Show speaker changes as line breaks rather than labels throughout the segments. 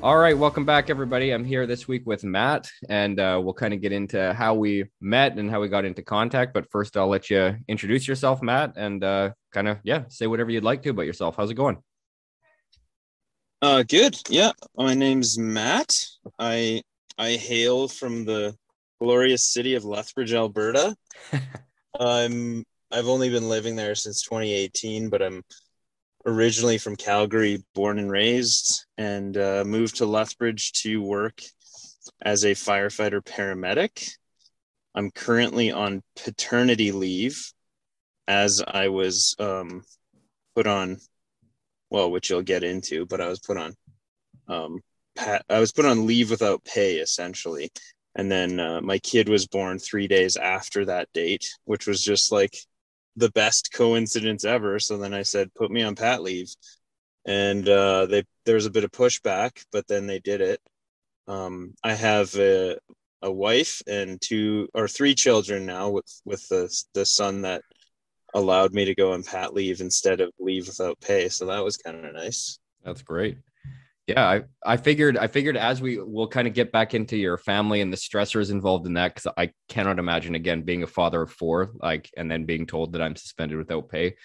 All right, welcome back, everybody. I'm here this week with Matt, and uh, we'll kind of get into how we met and how we got into contact. But first, I'll let you introduce yourself, Matt, and uh, kind of yeah, say whatever you'd like to about yourself. How's it going?
Uh, good. Yeah, my name's Matt. I I hail from the glorious city of Lethbridge, Alberta. I'm I've only been living there since 2018, but I'm originally from Calgary, born and raised, and uh, moved to Lethbridge to work as a firefighter paramedic. I'm currently on paternity leave as I was um, put on, well, which you'll get into, but I was put on, um, pat, I was put on leave without pay essentially. And then uh, my kid was born three days after that date, which was just like the best coincidence ever. So then I said, put me on pat leave. And uh, they there was a bit of pushback, but then they did it. Um, I have a, a wife and two or three children now with with the the son that allowed me to go on pat leave instead of leave without pay. So that was kind of nice.
That's great. Yeah, I, I figured I figured as we will kind of get back into your family and the stressors involved in that because I cannot imagine again being a father of four like and then being told that I'm suspended without pay.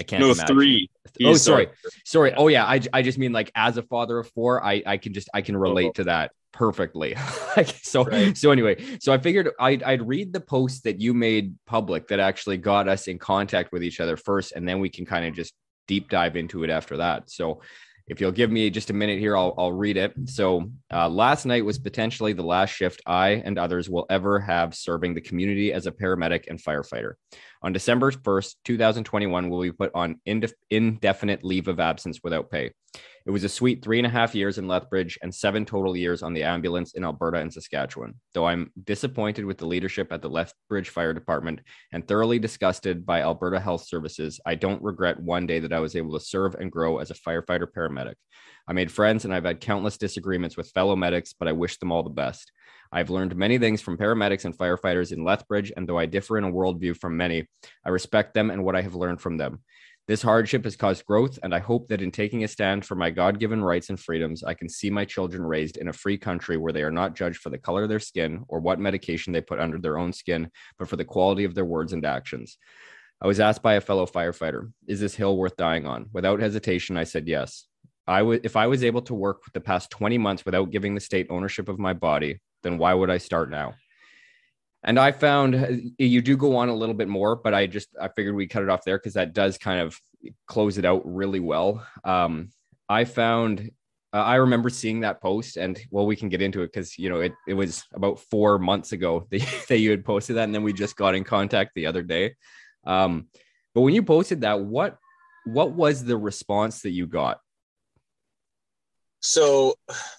I can't.
No,
imagine.
three.
Oh, sorry, sorry. Oh yeah, I, I just mean like as a father of four, I I can just I can uh-huh. relate
Oh.
to that perfectly. like so
Right.
so anyway, so I figured I'd I'd read the post that you made public that actually got us in contact with each other first, and then we can kind of just deep dive into it after that. So if you'll give me just a minute here, I'll, I'll read it. So, uh, last night was potentially the last shift I and others will ever have serving the community as a paramedic and firefighter. On December 1st, 2021, will be put on indef- indefinite leave of absence without pay. It was a sweet three and a half years in Lethbridge and seven total years on the ambulance in Alberta and Saskatchewan. Though I'm disappointed with the leadership at the Lethbridge Fire Department and thoroughly disgusted by Alberta Health Services, I don't regret one day that I was able to serve and grow as a firefighter paramedic. I made friends and I've had countless disagreements with fellow medics, but I wish them all the best. I've learned many things from paramedics and firefighters in Lethbridge, and though I differ in a worldview from many, I respect them and what I have learned from them. This hardship has caused growth, and I hope that in taking a stand for my God given rights and freedoms, I can see my children raised in a free country where they are not judged for the color of their skin or what medication they put under their own skin, but for the quality of their words and actions. I was asked by a fellow firefighter, Is this hill worth dying on? Without hesitation, I said yes. I would if I was able to work the past 20 months without giving the state ownership of my body, then why would I start now? And I found uh, you do go on a little bit more, but I just I figured we cut it off there because that does kind of close it out really well. Um, I found uh, I remember seeing that post, and well, we can get into it because you know it it was about four months ago that, that you had posted that, and then we just got in contact the other day. Um, but when you posted that, what what was the response that you got?
So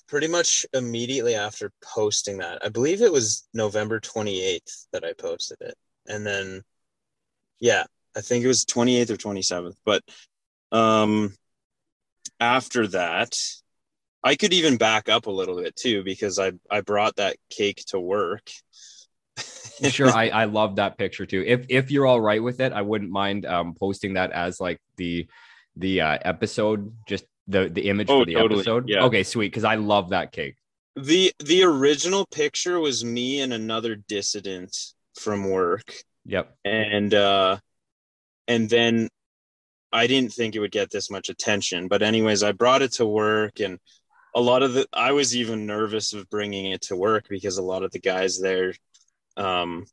pretty much immediately after posting that, I believe it was November 28th that I posted it. And then yeah, I think it was 28th or 27th, but um after that I could even back up a little bit too because I I brought that cake to work.
sure I, I love that picture too if if you're all right with it i wouldn't mind um posting that as like the the uh episode just the the image
Oh,
for the
totally.
episode
Yeah.
okay sweet because i love that cake
The the original picture was me and another dissident from work.
yep
and uh and then i didn't think it would get this much attention but anyways i brought it to work and a lot of the i was even nervous of bringing it to work because a lot of the guys there um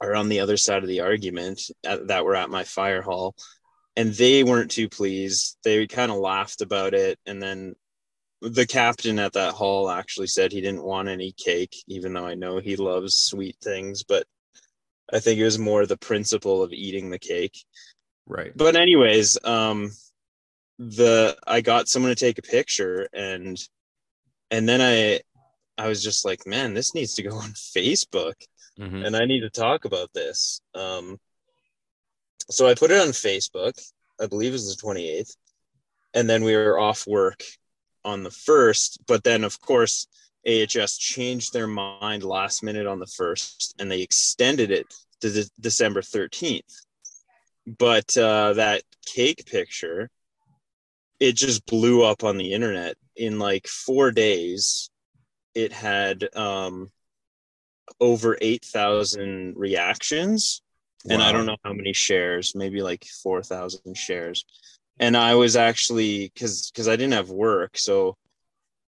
are on the other side of the argument at, that were at my fire hall and they weren't too pleased they kind of laughed about it and then the captain at that hall actually said he didn't want any cake even though i know he loves sweet things but I think it was more the principle of eating the cake.
right
But anyways, um the I got someone to take a picture and and then I I was just like, man, this needs to go on Facebook
Mhm.
and I need to talk about this. Um, so I put it on Facebook. I believe it was the 28th, and then we were off work on the first. But then, of course, AHS changed their mind last minute on the first, and they extended it to de- December 13th. But uh, that cake picture, it just blew up on the internet in like four days. It had um, over 8,000 reactions and I don't know how many shares, maybe like 4,000 shares. And I was actually cuz cuz I didn't have work, so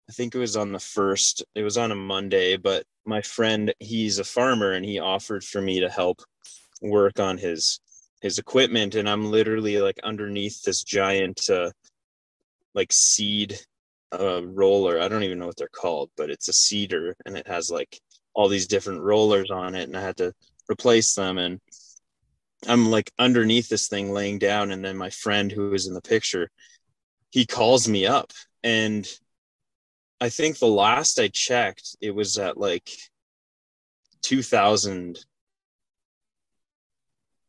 I think it was on the first, it was on a Monday, but my friend, he's a farmer and he offered for me to help work on his his equipment and I'm literally like underneath this giant uh like seed uh roller. I don't even know what they're called, but it's a seeder and it has like all these different rollers on it and I had to replace them and I'm like underneath this thing laying down and then my friend who was in the picture he calls me up and I think the last I checked it was at like 2000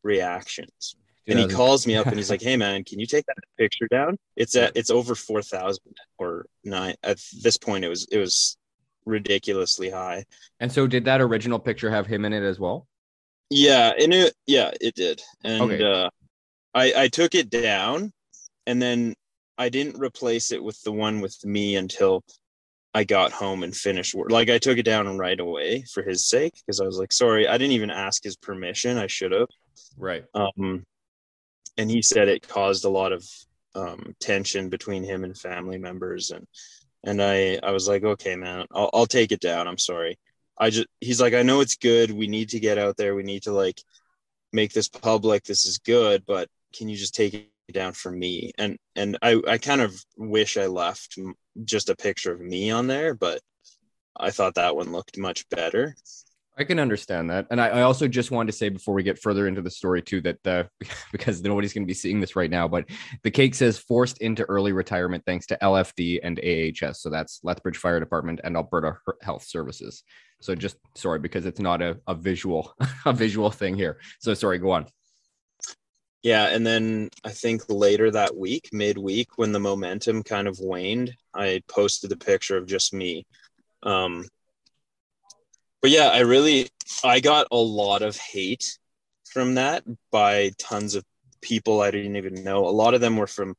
reactions. And he calls me up and he's like hey man can you take that picture down? It's at it's over 4000 or 9 at this point it was it was ridiculously high.
And so, did that original picture have him in it as well?
Yeah, and it yeah, it did. And
Okay.
uh I I took it down and then I didn't replace it with the one with me until I got home and finished work. Like I took it down right away for his sake because I was like, sorry, I didn't even ask his permission. I should have.
Right.
Um and he said it caused a lot of um tension between him and family members and and I I was like, okay, man, I'll I'll take it down. I'm sorry. I just he's like, I know it's good. We need to get out there. We need to like make this public. This is good, but can you just take it down for me? And and I I kind of wish I left just a picture of me on there, but I thought that one looked much better.
I can understand that. And I, I also just wanted to say before we get further into the story, too, that uh, because nobody's going to be seeing this right now, but the cake says forced into early retirement thanks to LFD and AHS. So that's Lethbridge Fire Department and Alberta Health Services. So just sorry, because it's not a, a visual, a visual thing here. So sorry, go on.
Yeah, and then I think later that week, midweek, when the momentum kind of waned, I posted a picture of just me. Um, but yeah, I really I got a lot of hate from that by tons of people I didn't even know. A lot of them were from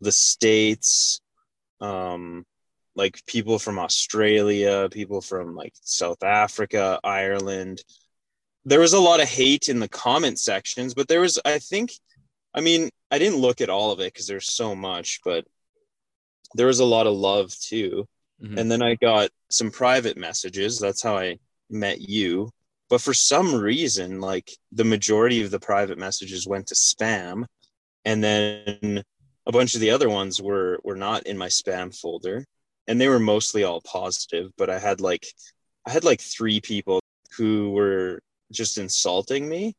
the states, um, like people from Australia, people from like South Africa, Ireland. There was a lot of hate in the comment sections, but there was, I think, I mean, I didn't look at all of it because there's so much, but there was a lot of love too.
Mhm.
And then I got some private messages. That's how I met you. But for some reason, like the majority of the private messages went to spam. And then a bunch of the other ones were were not in my spam folder. And they were mostly all positive, but I had like I had like three people who were just insulting me.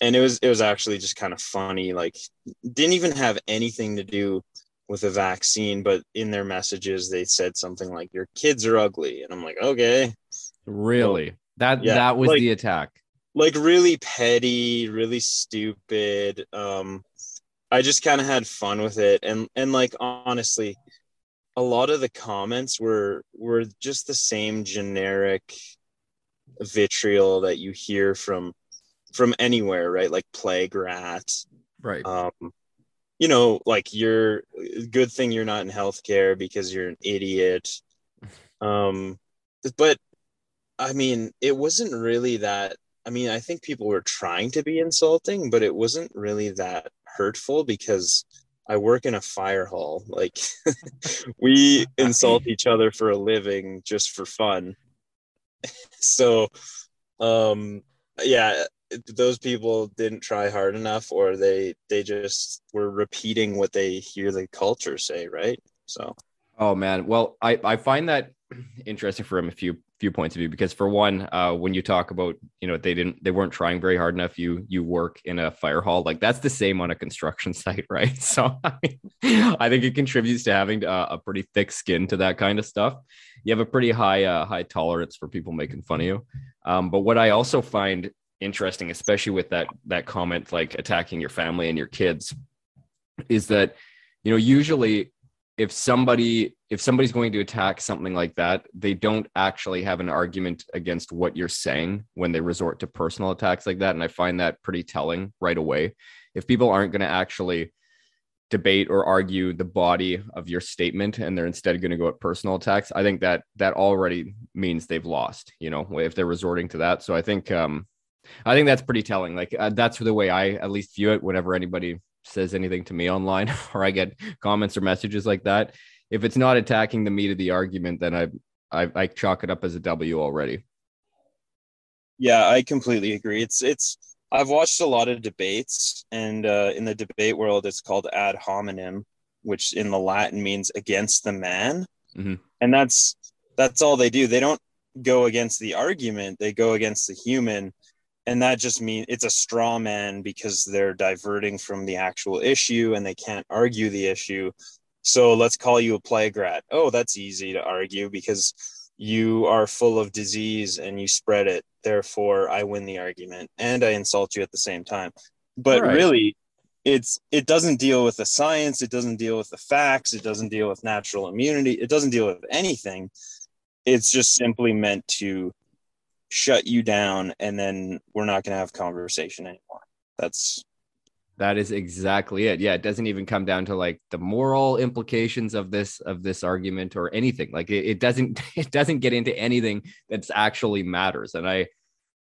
And it was it was actually just kind of funny. Like didn't even have anything to do with a vaccine, but in their messages they said something like "Your kids are ugly," and I'm like, okay,
Really? That
yeah,
that was
like-
the attack.
like really petty, really stupid. Um, I just kind of had fun with it, and and like honestly, a lot of the comments were were just the same generic vitriol that you hear from from anywhere, right? Like plague rat,
Right.
um you know like you're good thing you're not in healthcare because you're an idiot um but i mean it wasn't really that i mean i think people were trying to be insulting but it wasn't really that hurtful because i work in a fire hall like we insult each other for a living just for fun. So um yeah those people didn't try hard enough or they they just were repeating what they hear the culture say right? So.
Oh man. Well, I I find that interesting from a few few points of view because for one, uh, when you talk about you know they didn't they weren't trying very hard enough. You you work in a fire hall like that's the same on a construction site, right? So I, I think it contributes to having uh, a pretty thick skin to that kind of stuff. You have a pretty high uh, high tolerance for people making fun of you. Um, but what I also find interesting, especially with that that comment like attacking your family and your kids, is that you know usually if somebody if somebody's going to attack something like that they don't actually have an argument against what you're saying when they resort to personal attacks like that. And i find that pretty telling right away. If people aren't going to actually debate or argue the body of your statement and they're instead going to go at personal attacks i think that that already means they've lost you know if they're resorting to that. So i think um i think that's pretty telling. Like uh, that's the way i at least view it whenever anybody says anything to me online or I get comments or messages like that, if it's not attacking the meat of the argument, then I I, I chalk it up as a W already.
Yeah, I completely agree. It's it's I've watched a lot of debates, and uh, in the debate world, it's called ad hominem, which in the Latin means against the man, mm-hmm. and that's that's all they do. They don't go against the argument; they go against the human and that just means it's a straw man because they're diverting from the actual issue and they can't argue the issue. So let's call you a plague rat. Oh that's easy to argue because you are full of disease and you spread it. Therefore i win the argument and i insult you at the same time. But right. really it's it doesn't deal with the science. It doesn't deal with the facts. It doesn't deal with natural immunity. It doesn't deal with anything. It's just simply meant to shut you down and then we're not going to have conversation anymore. That's
that is exactly it. Yeah it doesn't even come down to like the moral implications of this of this argument or anything. Like it, it doesn't it doesn't get into anything that's actually matters and i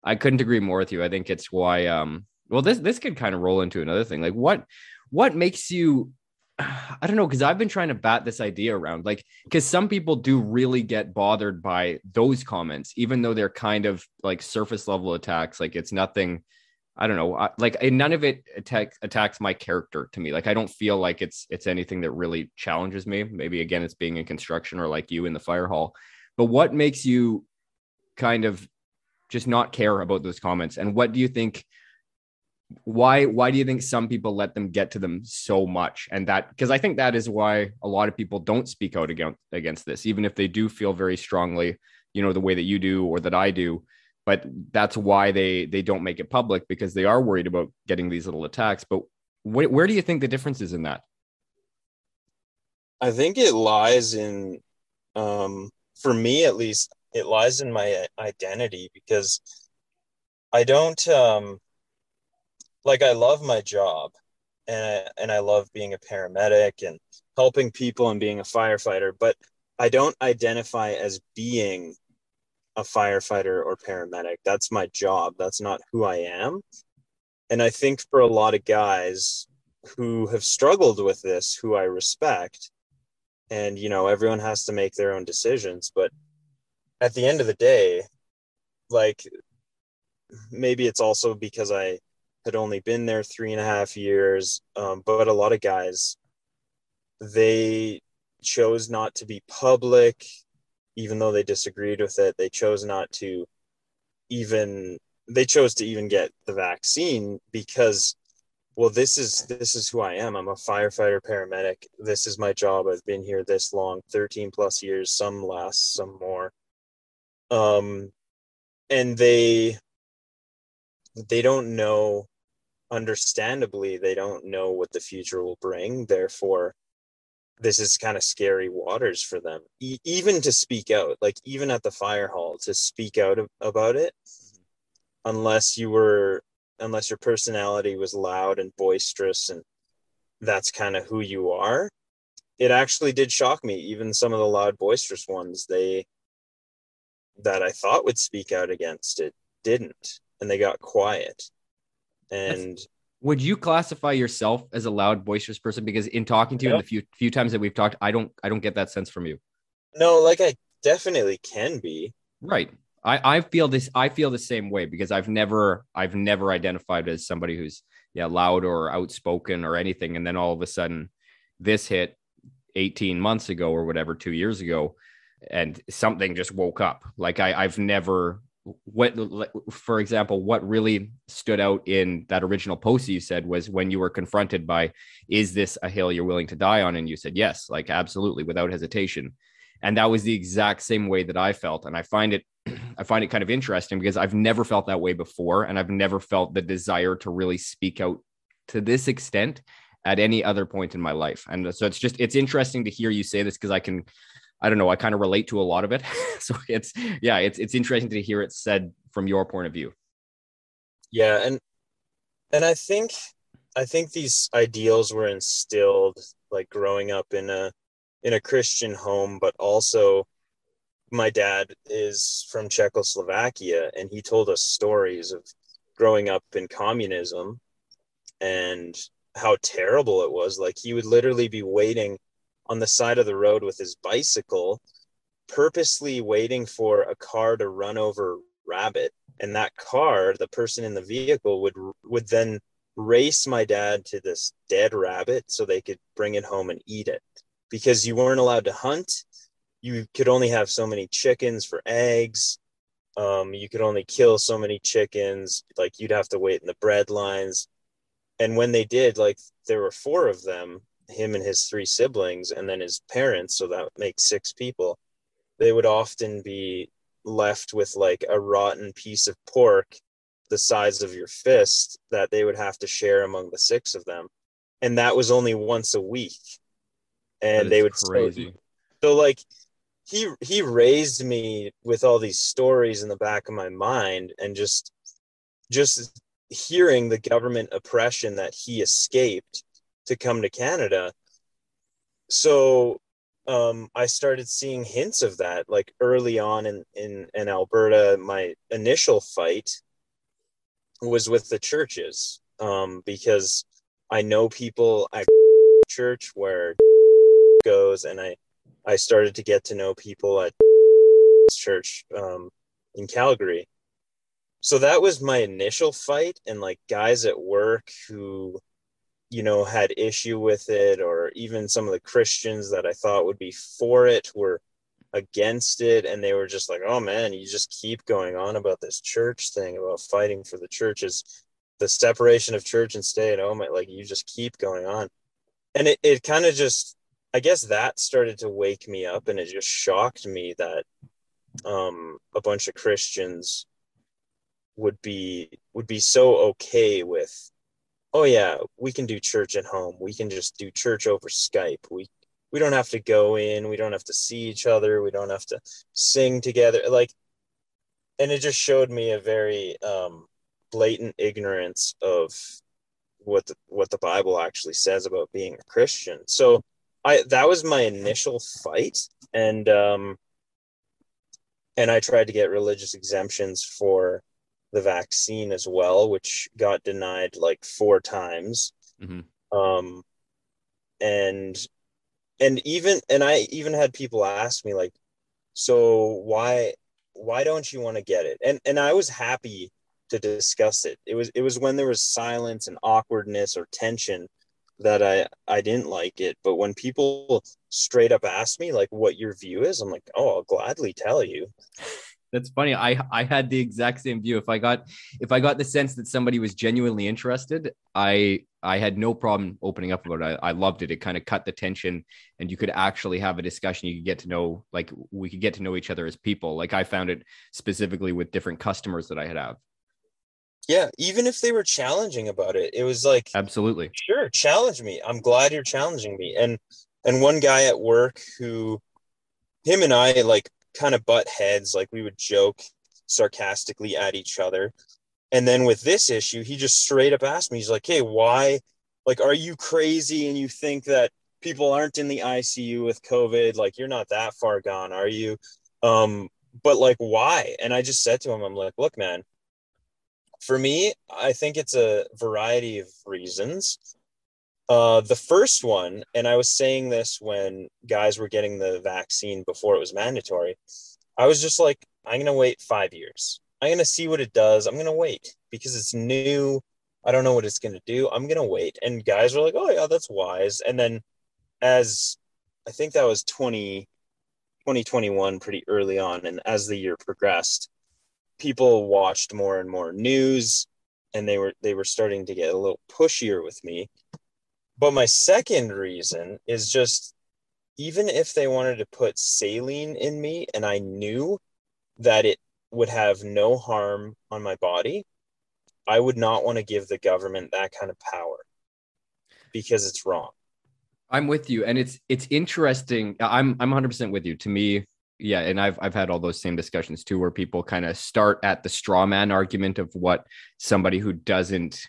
i couldn't agree more with you. I think it's why um well this this could kind of roll into another thing. Like what what makes you I don't know because I've been trying to bat this idea around like because some people do really get bothered by those comments even though they're kind of like surface level attacks like it's nothing I don't know like none of it attack, attacks my character to me like I don't feel like it's it's anything that really challenges me maybe again it's being in construction or like you in the fire hall but what makes you kind of just not care about those comments and what do you think why why do you think some people let them get to them so much? And that because i think that is why a lot of people don't speak out against against this even if they do feel very strongly you know the way that you do or that i do. But that's why they they don't make it public because they are worried about getting these little attacks. But wh- where do you think the difference is in that?
I think it lies in um for me at least it lies in my identity because i don't um like I love my job and I, and I love being a paramedic and helping people and being a firefighter, but I don't identify as being a firefighter or paramedic. That's my job. That's not who I am. And I think for a lot of guys who have struggled with this, who I respect, and you know, everyone has to make their own decisions, but at the end of the day, like maybe it's also because I had only been there three and a half years. Um, but a lot of guys, they chose not to be public, even though they disagreed with it. They chose not to even, they chose to even get the vaccine because well this is this is who i am i'm a firefighter paramedic this is my job i've been here this long 13 plus years some less some more um and they they don't know understandably they don't know what the future will bring. Therefore this is kind of scary waters for them. E- even to speak out like even at the fire hall to speak out of, about it unless you were unless your personality was loud and boisterous and that's kind of who you are it actually did shock me. Even some of the loud boisterous ones they that i thought would speak out against it didn't. And they got quiet and That's,
would you classify yourself as a loud, boisterous person? Because in talking to you in the few few times that we've talked, I don't I don't get that sense from you.
No, like I definitely can be.
Right. I, I feel this I feel the same way because I've never I've never identified as somebody who's yeah loud or outspoken or anything. And then all of a sudden this hit 18 months ago or whatever, two years ago. and something just woke up. Like I, I've never what for example what really stood out in that original post you said was when you were confronted by is this a hill you're willing to die on? And you said yes like absolutely without hesitation. And that was the exact same way that i felt. And i find it i find it kind of interesting because i've never felt that way before and i've never felt the desire to really speak out to this extent at any other point in my life. And so it's just it's interesting to hear you say this because i can I don't know, I kind of relate to a lot of it. so it's yeah, it's it's interesting to hear it said from your point of view.
Yeah, and and I think I think these ideals were instilled like growing up in a in a Christian home, but also my dad is from Czechoslovakia and he told us stories of growing up in communism and how terrible it was. Like he would literally be waiting on the side of the road with his bicycle, purposely waiting for a car to run over rabbit. And that car, the person in the vehicle would would then race my dad to this dead rabbit so they could bring it home and eat it. Because you weren't allowed to hunt. You could only have so many chickens for eggs. Um, you could only kill so many chickens. Like you'd have to wait in the bread lines. And when they did, like there were four of them, him and his three siblings and then his parents so that makes six people they would often be left with like a rotten piece of pork the size of your fist that they would have to share among the six of them and that was only once a week. And they would
crazy.
so, so like he he raised me with all these stories in the back of my mind and just just hearing the government oppression that he escaped to come to Canada. So um, I started seeing hints of that, like early on in, in, in Alberta. My initial fight was with the churches um, because I know people at church where goes, and I I started to get to know people at church um, in Calgary. So that was my initial fight, and like guys at work who you know had issue with it or even some of the christians that i thought would be for it were against it and they were just like oh man you just keep going on about this church thing about fighting for the churches the separation of church and state oh my like you just keep going on. And it, it kind of just i guess that started to wake me up and it just shocked me that um a bunch of christians would be would be so okay with oh yeah, we can do church at home. We can just do church over Skype. We we don't have to go in. We don't have to see each other. We don't have to sing together. Like, and it just showed me a very um, blatant ignorance of what the, what the Bible actually says about being a Christian. So I that was my initial fight, and um, and I tried to get religious exemptions for the vaccine as well, which got denied like four times. Mm-hmm. Um, and and even and I even had people ask me like, so why why don't you want to get it? And and I was happy to discuss it. It was it was when there was silence and awkwardness or tension that I I didn't like it. But when people straight up ask me like what your view is, I'm like, oh, I'll gladly tell you
that's funny. I I had the exact same view. If I got if I got the sense that somebody was genuinely interested, I I had no problem opening up about it. I, I loved it. It kind of cut the tension, and you could actually have a discussion. You could get to know like we could get to know each other as people. Like I found it specifically with different customers that I had have.
Yeah, even if they were challenging about it, it was like
absolutely
sure challenge me. I'm glad you're challenging me. And and one guy at work who him and I like kind of butt heads. Like we would joke sarcastically at each other. And then with this issue, he just straight up asked me, he's like, Hey, why? Like, are you crazy and you think that people aren't in the ICU with COVID? Like, you're not that far gone, are you? Um, but like, why? And I just said to him, I'm like, Look, man, for me, I think it's a variety of reasons. Uh, the first one, and I was saying this when guys were getting the vaccine before it was mandatory, I was just like, I'm going to wait five years. I'm going to see what it does. I'm going to wait because it's new. I don't know what it's going to do. I'm going to wait. And guys were like, oh, yeah, that's wise. And then as I think that was 20, 2021 pretty early on and as the year progressed people watched more and more news and they were they were starting to get a little pushier with me but my second reason is just even if they wanted to put saline in me and I knew that it would have no harm on my body, I would not want to give the government that kind of power because it's wrong.
I'm with you and it's it's interesting. I'm I'm 100% with you. To me, yeah, and I've I've had all those same discussions too where people kind of start at the straw man argument of what somebody who doesn't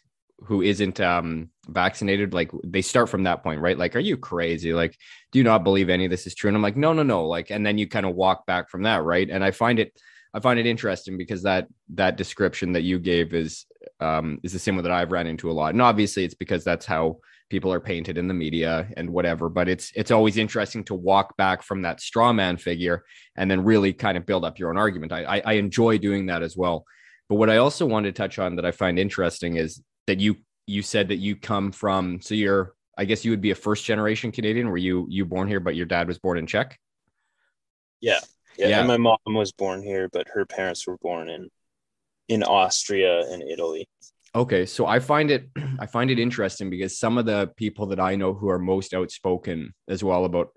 who isn't um vaccinated like they start from that point right? Like are you crazy? Like do you not believe any of this is true? And i'm like no no no. Like and then you kind of walk back from that right? And i find it i find it interesting because that that description that you gave is um is the same one that i've ran into a lot. And obviously it's because that's how people are painted in the media and whatever but it's it's always interesting to walk back from that straw man figure and then really kind of build up your own argument. I i, I enjoy doing that as well. But what I also wanted to touch on that I find interesting is that you you said that you come from so you're I guess you would be a first generation Canadian. Were you you born here, but your dad was born in Czech?
Yeah, yeah. yeah. And my mom was born here, but her parents were born in in Austria and Italy.
Okay, so I find it I find it interesting because some of the people that I know who are most outspoken as well about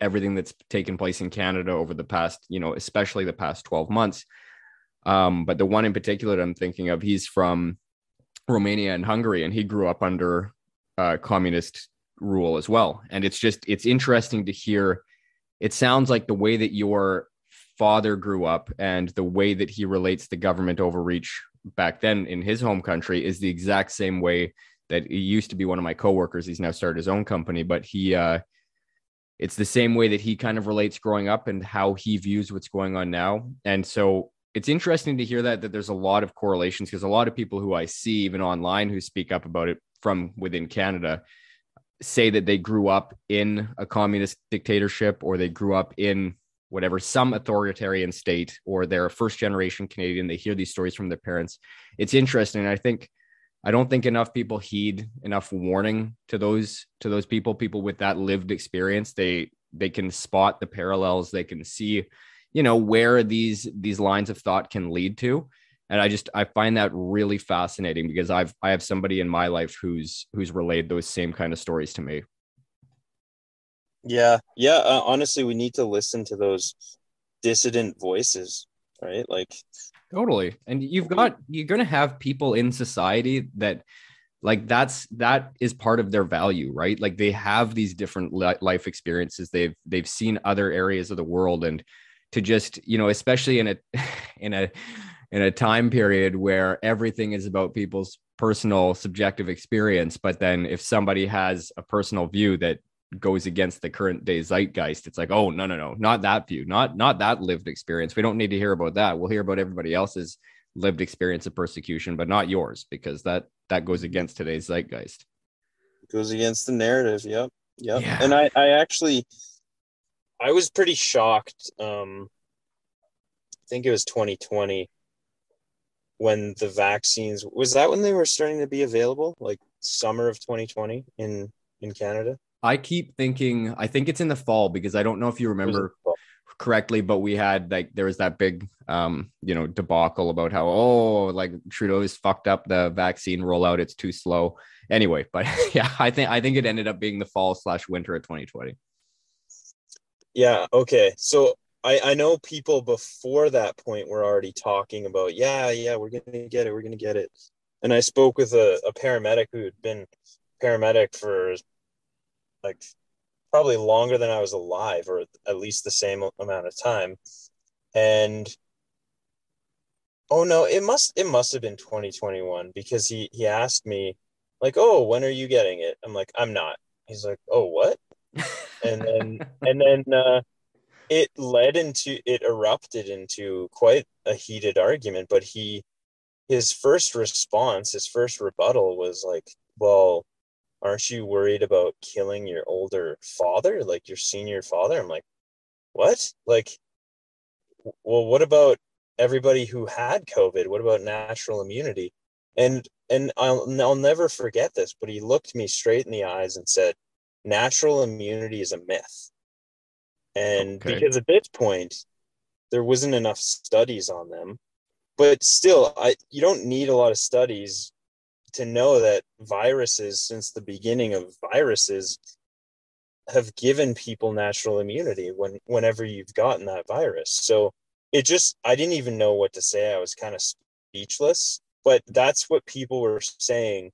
everything that's taken place in Canada over the past, you know, especially the past 12 months. Um, but the one in particular that I'm thinking of, he's from Romania and Hungary, and he grew up under uh, communist rule as well. And it's just it's interesting to hear. It sounds like the way that your father grew up and the way that he relates the government overreach back then in his home country is the exact same way that he used to be one of my coworkers. He's now started his own company, but he uh, it's the same way that he kind of relates growing up and how he views what's going on now. And so it's interesting to hear that that there's a lot of correlations because a lot of people who I see even online who speak up about it from within Canada say that they grew up in a communist dictatorship or they grew up in whatever some authoritarian state or they're a first generation Canadian they hear these stories from their parents. It's interesting I think I don't think enough people heed enough warning to those to those people. People with that lived experience they they can spot the parallels they can see you know where these these lines of thought can lead to. And i just i find that really fascinating because i've i have somebody in my life who's who's relayed those same kind of stories to me.
Yeah. Yeah. Uh, honestly we need to listen to those dissident voices right? Like
totally. And you've got you're going to have people in society that like that's that is part of their value right? Like they have these different life experiences. They've they've seen other areas of the world and to just you know especially in a in a in a time period where everything is about people's personal subjective experience but then if somebody has a personal view that goes against the current day zeitgeist it's like oh no no no not that view not not that lived experience. We don't need to hear about that. We'll hear about everybody else's lived experience of persecution but not yours because that that goes against today's zeitgeist.
Goes against the narrative. Yep. Yep. Yeah. and i i actually I was pretty shocked. Um, I think it was 2020 when the vaccines was that when they were starting to be available, like summer of 2020 in in Canada.
I keep thinking. I think it's in the fall because I don't know if you remember correctly, but we had like there was that big um you know debacle about how oh like Trudeau's fucked up the vaccine rollout. It's too slow. Anyway, but yeah, I think I think it ended up being the fall slash winter of 2020.
Yeah. Okay. So I, I know people before that point were already talking about, yeah, yeah, we're going to get it. We're going to get it. And I spoke with a, a paramedic who had been paramedic for like probably longer than I was alive, or at least the same amount of time. And oh no, it must it must have been 2021 because he he asked me like, oh, when are you getting it? I'm like, I'm not. He's like, oh, what? and then and then uh, it led into it erupted into quite a heated argument. But he his first response, his first rebuttal was like, "Well, aren't you worried about killing your older father, like your senior father?" I'm like, "What? Like, well, what about everybody who had COVID? What about natural immunity?" And and I'll I'll never forget this, but he looked me straight in the eyes and said, natural immunity is a myth. And
Okay.
because at this point, there wasn't enough studies on them. But still, I you don't need a lot of studies to know that viruses, since the beginning of viruses, have given people natural immunity when whenever you've gotten that virus. So it just I didn't even know what to say. I was kind of speechless. But that's what people were saying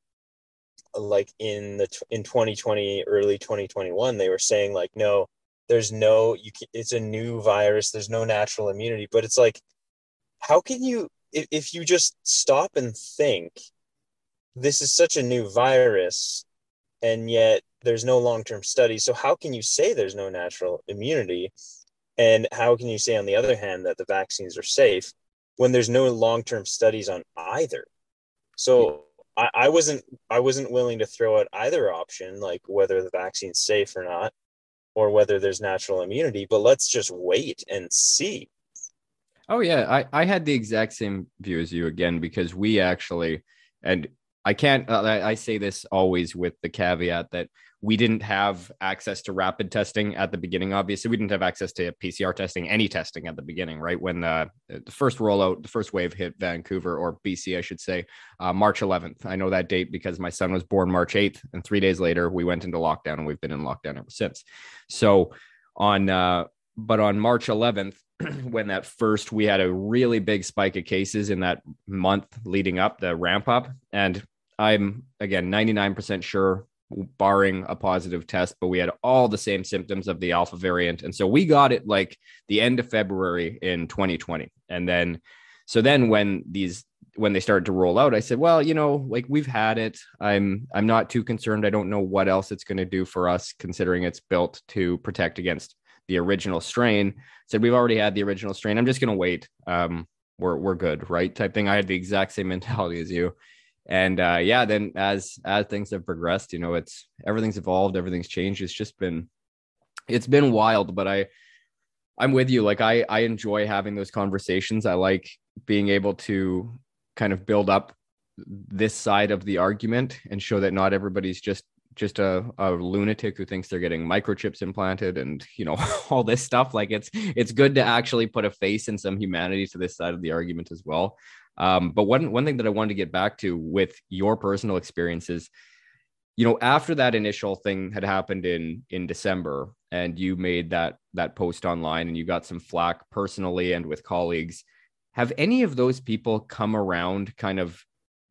like in the in 2020 early 2021 they were saying like no there's no you can, it's a new virus there's no natural immunity. But it's like how can you if, if you just stop and think this is such a new virus and yet there's no long-term study so how can you say there's no natural immunity? And how can you say on the other hand that the vaccines are safe when there's no long-term studies on either? So I, I wasn't I wasn't willing to throw out either option, like whether the vaccine's safe or not, or whether there's natural immunity. But let's just wait and see.
Oh yeah, I I had the exact same view as you again because we actually, and I can't. I, I say this always with the caveat that we didn't have access to rapid testing at the beginning. Obviously, we didn't have access to PCR testing, any testing at the beginning, right? When the the first rollout, the first wave hit Vancouver or BC, I should say, uh, March 11th. I know that date because my son was born March 8th, and three days later we went into lockdown, and we've been in lockdown ever since. So on, uh, but on March 11th when that first we had a really big spike of cases in that month leading up the ramp up and i'm again 99% sure barring a positive test but we had all the same symptoms of the alpha variant. And so we got it like the end of february in 2020 and then so then when these when they started to roll out i said well you know like we've had it. I'm i'm not too concerned. I don't know what else it's going to do for us considering it's built to protect against the original strain. Said we've already had the original strain. I'm just going to wait. Um we're we're good right? Type thing. I had the exact same mentality as you and uh yeah then as as things have progressed you know it's everything's evolved everything's changed. It's just been it's been wild but i i'm with you. Like i i enjoy having those conversations. I like being able to kind of build up this side of the argument and show that not everybody's just just a, a lunatic who thinks they're getting microchips implanted and you know all this stuff. Like it's it's good to actually put a face and some humanity to this side of the argument as well um, but one one thing that i wanted to get back to with your personal experiences you know after that initial thing had happened in in december and you made that that post online and you got some flack personally and with colleagues have any of those people come around kind of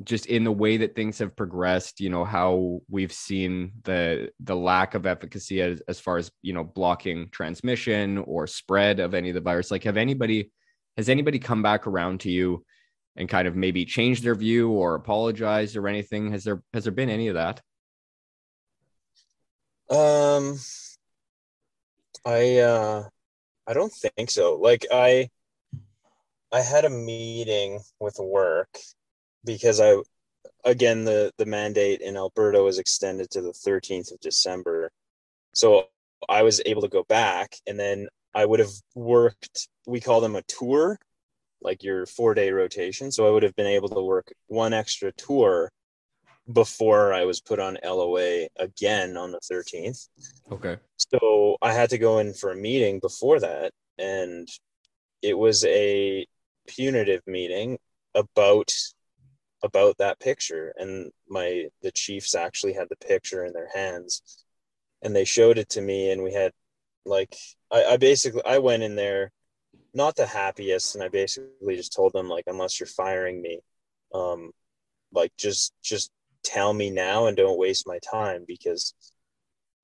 just in the way that things have progressed you know how we've seen the the lack of efficacy as, as far as you know blocking transmission or spread of any of the virus? Like have anybody has anybody come back around to you and kind of maybe change their view or apologize or anything has there has there been any of that
Um, I uh, I don't think so. Like I, I had a meeting with work because I, again the the mandate in Alberta was extended to the 13th of December, so I was able to go back, and then I would have worked. We call them a tour, like your four day rotation. So I would have been able to work one extra tour before I was put on LOA again on the 13th.
okay
So I had to go in for a meeting before that, and it was a punitive meeting about about that picture. And my the chiefs actually had the picture in their hands, and they showed it to me, and we had like I, I basically I went in there not the happiest, and I basically just told them like unless you're firing me, um, like just just tell me now and don't waste my time because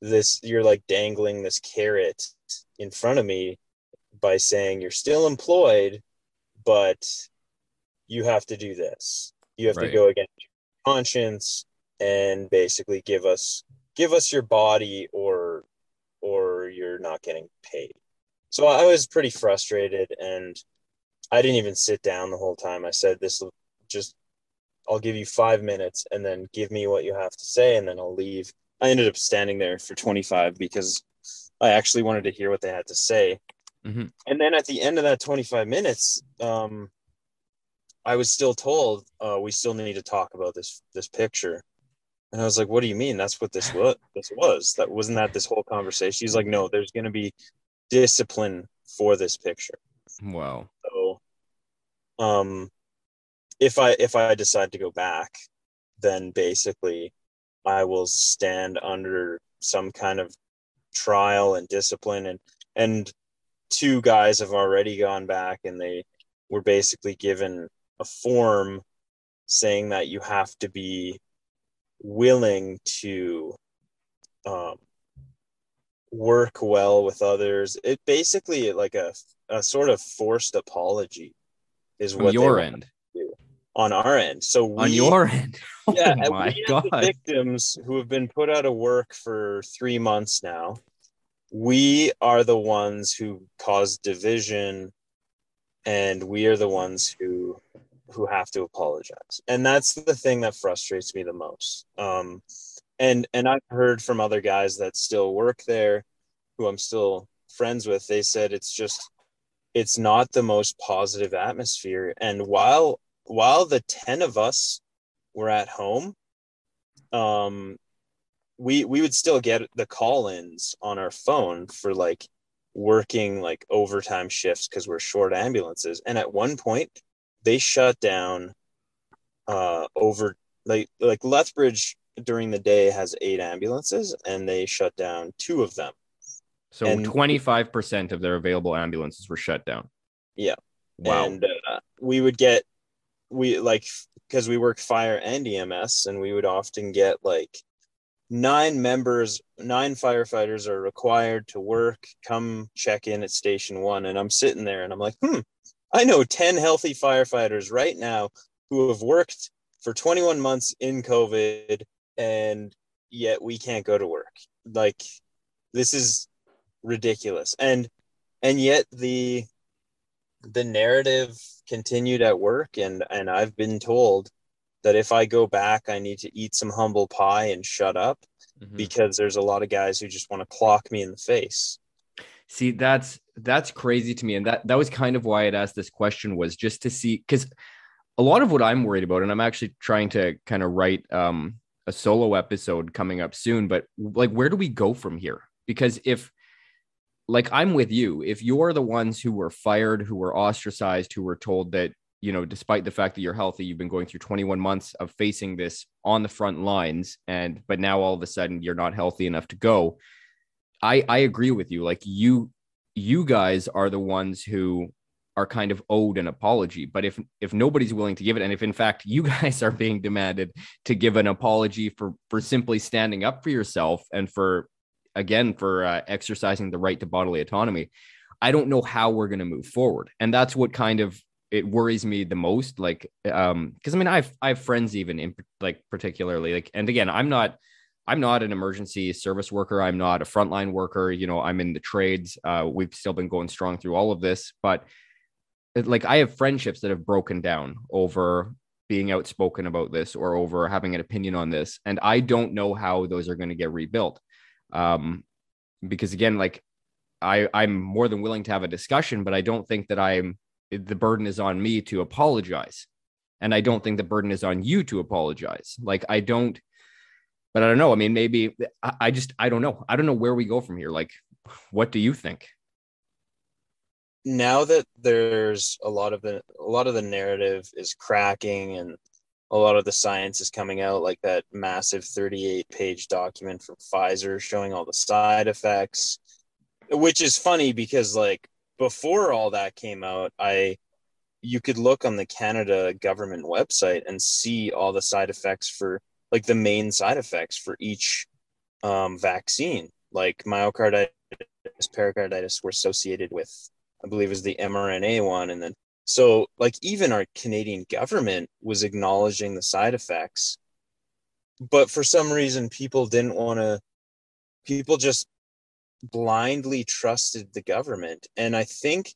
this you're like dangling this carrot in front of me by saying you're still employed but you have to do this you have
Right.
to go against your conscience and basically give us give us your body or or you're not getting paid so i was pretty frustrated and i didn't even sit down the whole time i said this will just i'll give you five minutes and then give me what you have to say and then i'll leave I ended up standing there for 25 because I actually wanted to hear what they had to say.
Mhm.
And then at the end of that 25 minutes, um, I was still told, uh, we still need to talk about this this picture. And I was like, what do you mean? That's what this was this was. That wasn't that this whole conversation. He's like, no, there's gonna be discipline for this picture.
Wow.
So, um, if I if I decide to go back, then basically I will stand under some kind of trial and discipline and and two guys have already gone back and they were basically given a form saying that you have to be willing to um, work well with others. It basically like a, a sort of forced apology is what they
your end.
on our end. So we,
On your end. Oh
yeah,
my
we as the
god.
victims who have been put out of work for three months now, we are the ones who cause division, and we are the ones who who have to apologize. And that's the thing that frustrates me the most. Um, and and I've heard from other guys that still work there, who I'm still friends with. They said it's just it's not the most positive atmosphere. And while while the ten of us were at home, um, we we would still get the call-ins on our phone for like working like overtime shifts because we're short ambulances. And at one point, they shut down uh over like like Lethbridge during the day has eight ambulances and they shut down two of them.
So
and-
25% of their available ambulances were shut down.
Yeah.
Wow.
And uh, we would get we like because we work fire and EMS and we would often get like nine members, nine firefighters are required to work, come check in at station 1 and I'm sitting there and I'm like, "Hmm, I know 10 healthy firefighters right now who have worked for 21 months in COVID and yet we can't go to work. Like this is ridiculous. And and yet the the narrative continued at work and and I've been told that if I go back I need to eat some humble pie and shut up
Mhm.
because there's a lot of guys who just want to clock me in the face.
See, that's that's crazy to me, and that that was kind of why I'd asked this question was just to see because a lot of what I'm worried about, and I'm actually trying to kind of write um, a solo episode coming up soon, but like, where do we go from here? Because if like I'm with you, if you're the ones who were fired, who were ostracized, who were told that you know, despite the fact that you're healthy, you've been going through 21 months of facing this on the front lines, and but now all of a sudden you're not healthy enough to go. I I agree with you. Like you you guys are the ones who are kind of owed an apology. But if if nobody's willing to give it, and if in fact you guys are being demanded to give an apology for for simply standing up for yourself and for again for uh, exercising the right to bodily autonomy, I don't know how we're going to move forward. And that's what kind of it worries me the most like um because i mean i've i have friends even in like particularly like and again i'm not i'm not an emergency service worker i'm not a frontline worker you know i'm in the trades uh we've still been going strong through all of this but like i have friendships that have broken down over being outspoken about this or over having an opinion on this and i don't know how those are going to get rebuilt. Um because again like i i'm more than willing to have a discussion but i don't think that i'm the burden is on me to apologize. And i don't think the burden is on you to apologize. Like i don't but i don't know. I mean maybe i, I just i don't know. I don't know where we go from here. Like what do you think
Now that there's a lot of the a lot of the narrative is cracking and a lot of the science is coming out like that massive 38 page document from Pfizer showing all the side effects which is funny because like before all that came out I you could look on the Canada government website and see all the side effects for like the main side effects for each um, vaccine. Like myocarditis pericarditis were associated with I believe is the mRNA one and then so like even our Canadian government was acknowledging the side effects but for some reason people didn't want to people just blindly trusted the government and i think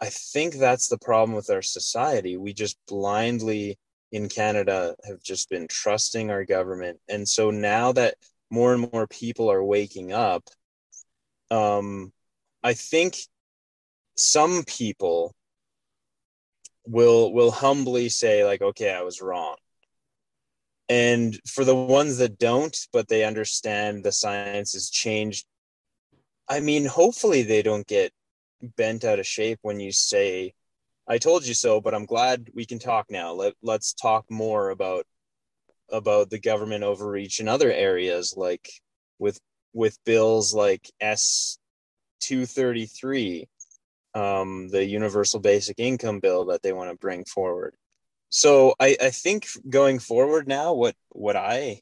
i think that's the problem with our society. We just blindly in canada have just been trusting our government and so now that more and more people are waking up um i think some people will will humbly say like okay i was wrong and for the ones that don't but they understand the science has changed I mean, hopefully they don't get bent out of shape when you say, I told you so, but I'm glad we can talk now. Let, let's talk more about about the government overreach in other areas like with with bills like S 233 um, the universal basic income bill that they want to bring forward. So I, I think going forward now what what i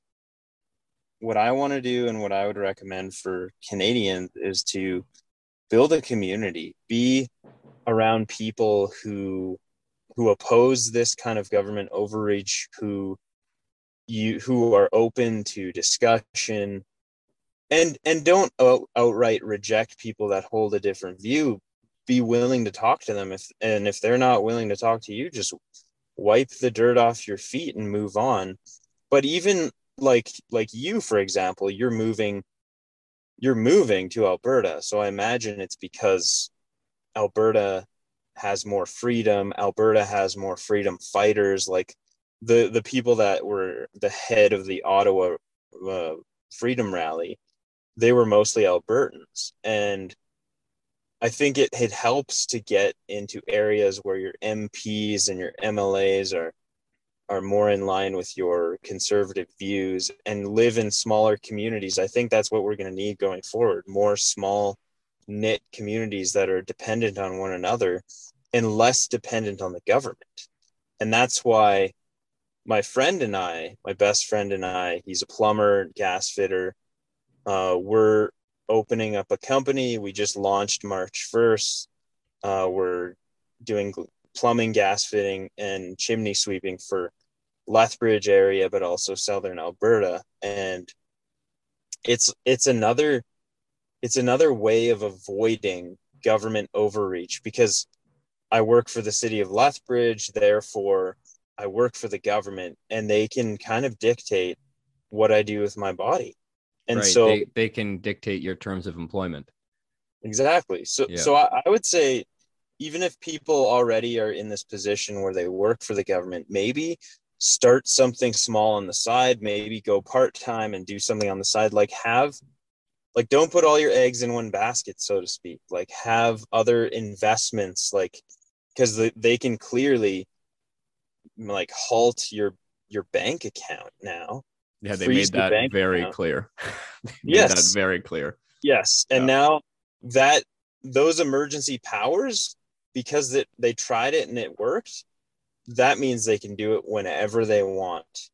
what i want to do and what i would recommend for canadians is to build a community be around people who who oppose this kind of government overreach who you who are open to discussion and and don't out, outright reject people that hold a different view be willing to talk to them if and if they're not willing to talk to you just wipe the dirt off your feet and move on. But even like like you for example you're moving you're moving to Alberta. So i imagine it's because Alberta has more freedom Alberta has more freedom fighters like the the people that were the head of the Ottawa uh, freedom rally they were mostly Albertans. And I think it, it helps to get into areas where your MPs and your MLAs are are more in line with your conservative views and live in smaller communities. I think that's what we're going to need going forward. More small knit communities that are dependent on one another and less dependent on the government. And that's why my friend and I, my best friend and I, he's a plumber, gas fitter. Uh, we're opening up a company. We just launched March 1st. Uh, we're doing plumbing, gas fitting, and chimney sweeping for Lethbridge area, but also southern Alberta. And it's it's another it's another way of avoiding government overreach because I work for the city of Lethbridge, therefore I work for the government, and they can kind of dictate what I do with my body and right. so
they, they can dictate your terms of employment.
Exactly. So yeah. so I, I would say even if people already are in this position where they work for the government maybe start something small on the side maybe go part-time and do something on the side. Like have like don't put all your eggs in one basket so to speak. Like have other investments like because the, they can clearly like halt your your bank account now
yeah, they made that the very account. clear.
yes,
that very clear.
Yes, and yeah. now that those emergency powers, because that they tried it and it worked, that means they can do it whenever they want.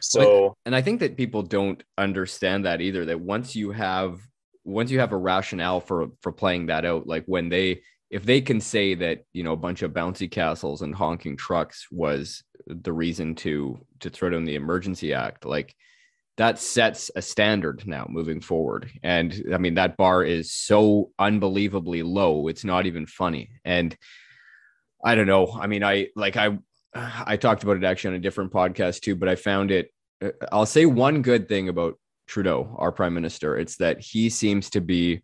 So,
and I think that people don't understand that either. That once you have once you have a rationale for for playing that out, like when they if they can say that you know a bunch of bouncy castles and honking trucks was the reason to to throw down the emergency act like that sets a standard now moving forward. And i mean that bar is so unbelievably low it's not even funny. And i don't know i mean i like i i talked about it actually on a different podcast too but i found it uh, i'll say one good thing about trudeau our prime minister it's that he seems to be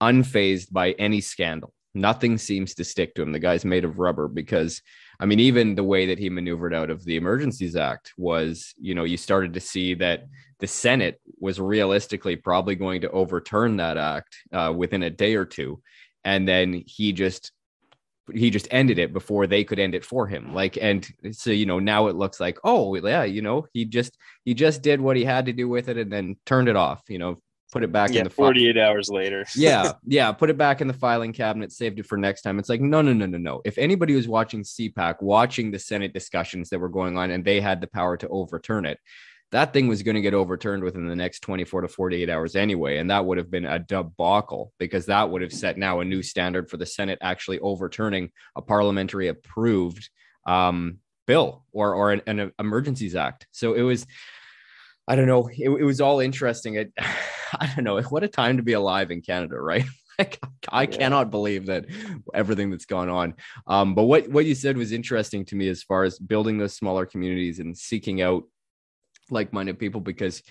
unfazed by any scandal nothing seems to stick to him. The guy's made of rubber because I mean, even the way that he maneuvered out of the Emergencies Act was, you know, you started to see that the Senate was realistically probably going to overturn that act uh, within a day or two, and then he just he just ended it before they could end it for him. Like and so you know now it looks like oh yeah you know he just he just did what he had to do with it and then turned it off you know put it back
yeah,
in the
48 fi- hours later.
yeah, yeah, put it back in the filing cabinet, saved it for next time. It's like, no, no, no, no, no. If anybody was watching CPAC, watching the Senate discussions that were going on and they had the power to overturn it, that thing was going to get overturned within the next 24 to 48 hours anyway. And that would have been a debacle because that would have set now a new standard for the Senate actually overturning a parliamentary approved um, bill or, or an, an emergencies act. So it was, I don't know. It, it was all interesting. It, I don't know. What a time to be alive in Canada, right? like, I yeah. cannot believe that everything that's gone on. Um, but what what you said was interesting to me as far as building those smaller communities and seeking out like-minded people because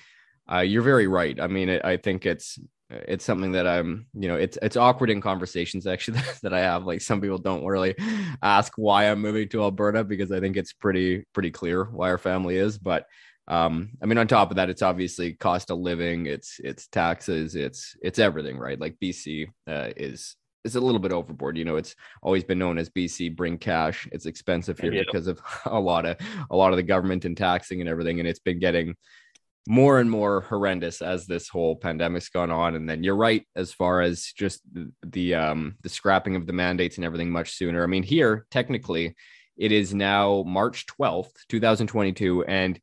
uh, you're very right. I mean, it, I think it's it's something that I'm, you know, it's it's awkward in conversations actually that I have. Like some people don't really ask why I'm moving to Alberta because I think it's pretty pretty clear why our family is, but um, I mean, on top of that, it's obviously cost of living, it's it's taxes, it's it's everything, right? Like BC uh, is is a little bit overboard. You know, it's always been known as BC bring cash. It's expensive here yeah. because of a lot of a lot of the government and taxing and everything, and it's been getting more and more horrendous as this whole pandemic's gone on and then you're right as far as just the, the um the scrapping of the mandates and everything much sooner i mean here technically it is now march 12th 2022 and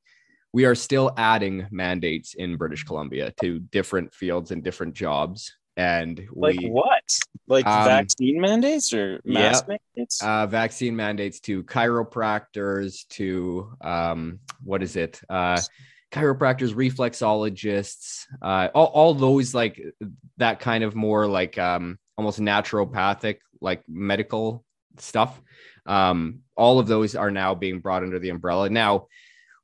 we are still adding mandates in british columbia to different fields and different jobs and
like
we,
what like um, vaccine mandates or mask yeah, mandates
uh, vaccine mandates to chiropractors to um what is it uh chiropractors, reflexologists, uh, all, all those like that kind of more like um, almost naturopathic, like medical stuff. Um, all of those are now being brought under the umbrella. Now,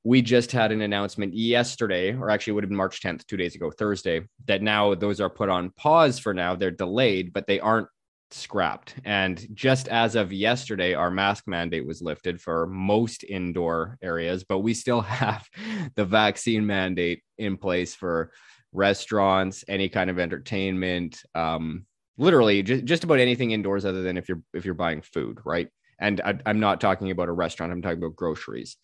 we just had an announcement yesterday, or actually would have been March 10th, two days ago, Thursday, that now those are put on pause for now. They're delayed, but they aren't scrapped. And just as of yesterday, our mask mandate was lifted for most indoor areas, but we still have the vaccine mandate in place for restaurants, any kind of entertainment, um, literally just, just about anything indoors other than if you're if you're buying food, right? And I, am not talking about a restaurant, I'm talking about groceries.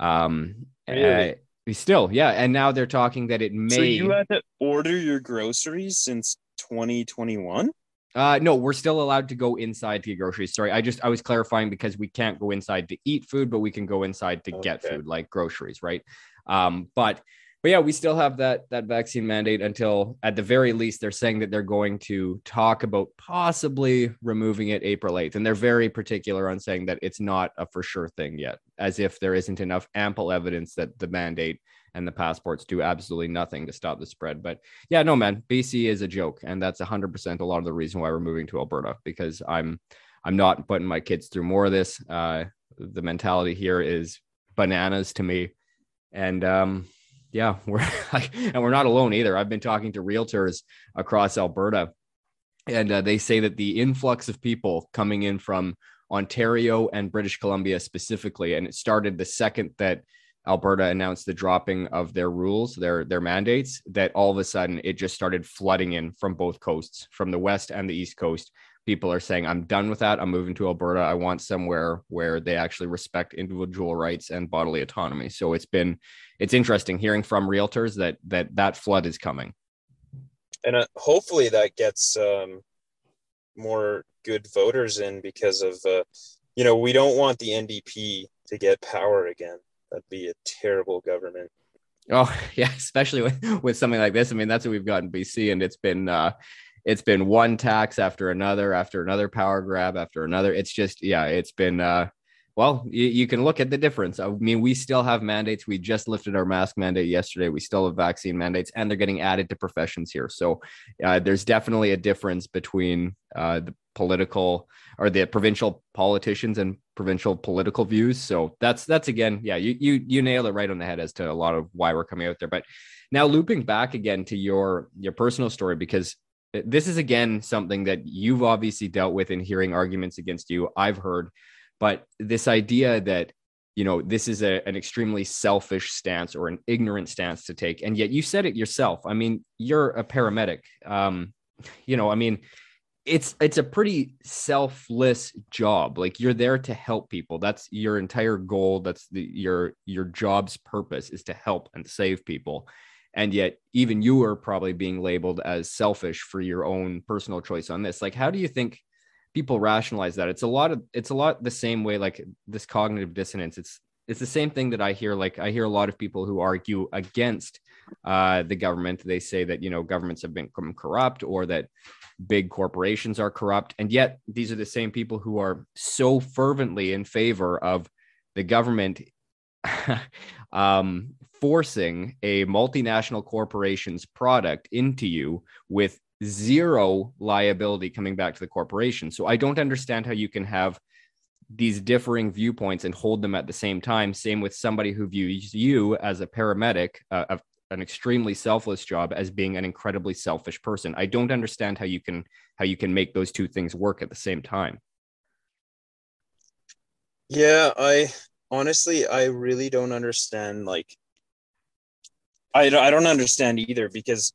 Um, really? uh, still, yeah. And now they're talking that it may. So
you had to order your groceries since 2021?
Uh, no, we're still allowed to go inside to get groceries. Sorry, I just I was clarifying because we can't go inside to eat food, but we can go inside to okay. get food like groceries, right? Um, but but yeah, we still have that that vaccine mandate until at the very least they're saying that they're going to talk about possibly removing it April 8th. And they're very particular on saying that it's not a for sure thing yet, as if there isn't enough ample evidence that the mandate and the passports do absolutely nothing to stop the spread. But yeah, no, man, BC is a joke, and that's 100% a lot of the reason why we're moving to Alberta because I'm I'm not putting my kids through more of this. Uh, the mentality here is bananas to me, and um, yeah, we're like, and we're not alone either. I've been talking to realtors across Alberta, and uh, they say that the influx of people coming in from Ontario and British Columbia specifically, and it started the second that Alberta announced the dropping of their rules, their their mandates, that all of a sudden it just started flooding in from both coasts, from the west and the east coast. People are saying, "I'm done with that. I'm moving to Alberta. I want somewhere where they actually respect individual rights and bodily autonomy." So it's been it's interesting hearing from realtors that that that flood is coming.
And uh, hopefully that gets um, more good voters in because of uh, you know we don't want the NDP to get power again that'd be a terrible government.
Oh yeah, especially with, with something like this. I mean, that's what we've got in BC, and it's been uh, it's been one tax after another, after another power grab, after another. It's just yeah, it's been uh, well, you, you, can look at the difference. I mean, we still have mandates. We just lifted our mask mandate yesterday. We still have vaccine mandates, and they're getting added to professions here. So uh, there's definitely a difference between uh, the political or the provincial politicians and provincial political views. So that's that's again, yeah, you you you nailed it right on the head as to a lot of why we're coming out there. But now looping back again to your your personal story because this is again something that you've obviously dealt with in hearing arguments against you. I've heard. But this idea that you know this is a, an extremely selfish stance or an ignorant stance to take and yet you said it yourself. I mean you're a paramedic. Um you know i mean it's it's a pretty selfless job. Like you're there to help people. That's your entire goal. That's the your your job's purpose is to help and save people and yet even you are probably being labeled as selfish for your own personal choice on this. Like how do you think people rationalize that? It's a lot of it's a lot the same way like this cognitive dissonance. It's it's the same thing that i hear like i hear a lot of people who argue against uh, the government. They say that you know governments have become corrupt or that big corporations are corrupt. And yet these are the same people who are so fervently in favor of the government um, forcing a multinational corporation's product into you with zero liability coming back to the corporation. So I don't understand how you can have these differing viewpoints and hold them at the same time. Same with somebody who views you as a paramedic, uh, an extremely selfless job, as being an incredibly selfish person. I don't understand how you can how you can make those two things work at the same time.
Yeah, I honestly I really don't understand like I, I don't understand either because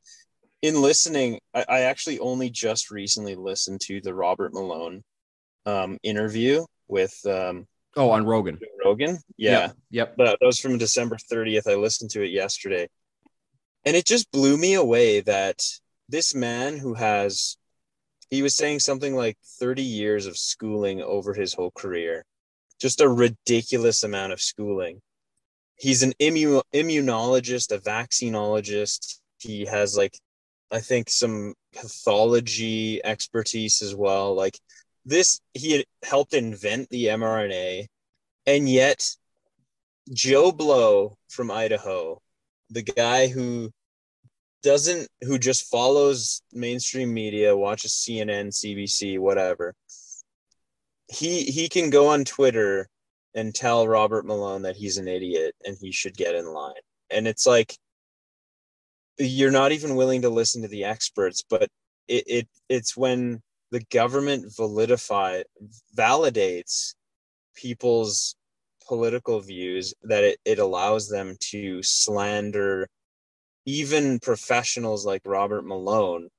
in listening, I, I actually only just recently listened to the Robert Malone um, interview with um,
oh on Rogan.
Rogan, yeah,
Yep. yep.
but that was from December 30th. I listened to it yesterday. And it just blew me away that this man who has, he was saying something like 30 years of schooling over his whole career, just a ridiculous amount of schooling. He's an immu- immunologist, a vaccinologist. He has, like, I think some pathology expertise as well. Like, this, he helped invent the mRNA. And yet, Joe Blow from Idaho, the guy who doesn't, who just follows mainstream media, watches CNN, CBC, whatever, he he can go on Twitter and tell Robert Malone that he's an idiot and he should get in line. And it's like you're not even willing to listen to the experts, but it, it it's when the government validify validates people's political views that it, it allows them to slander even professionals like Robert Malone,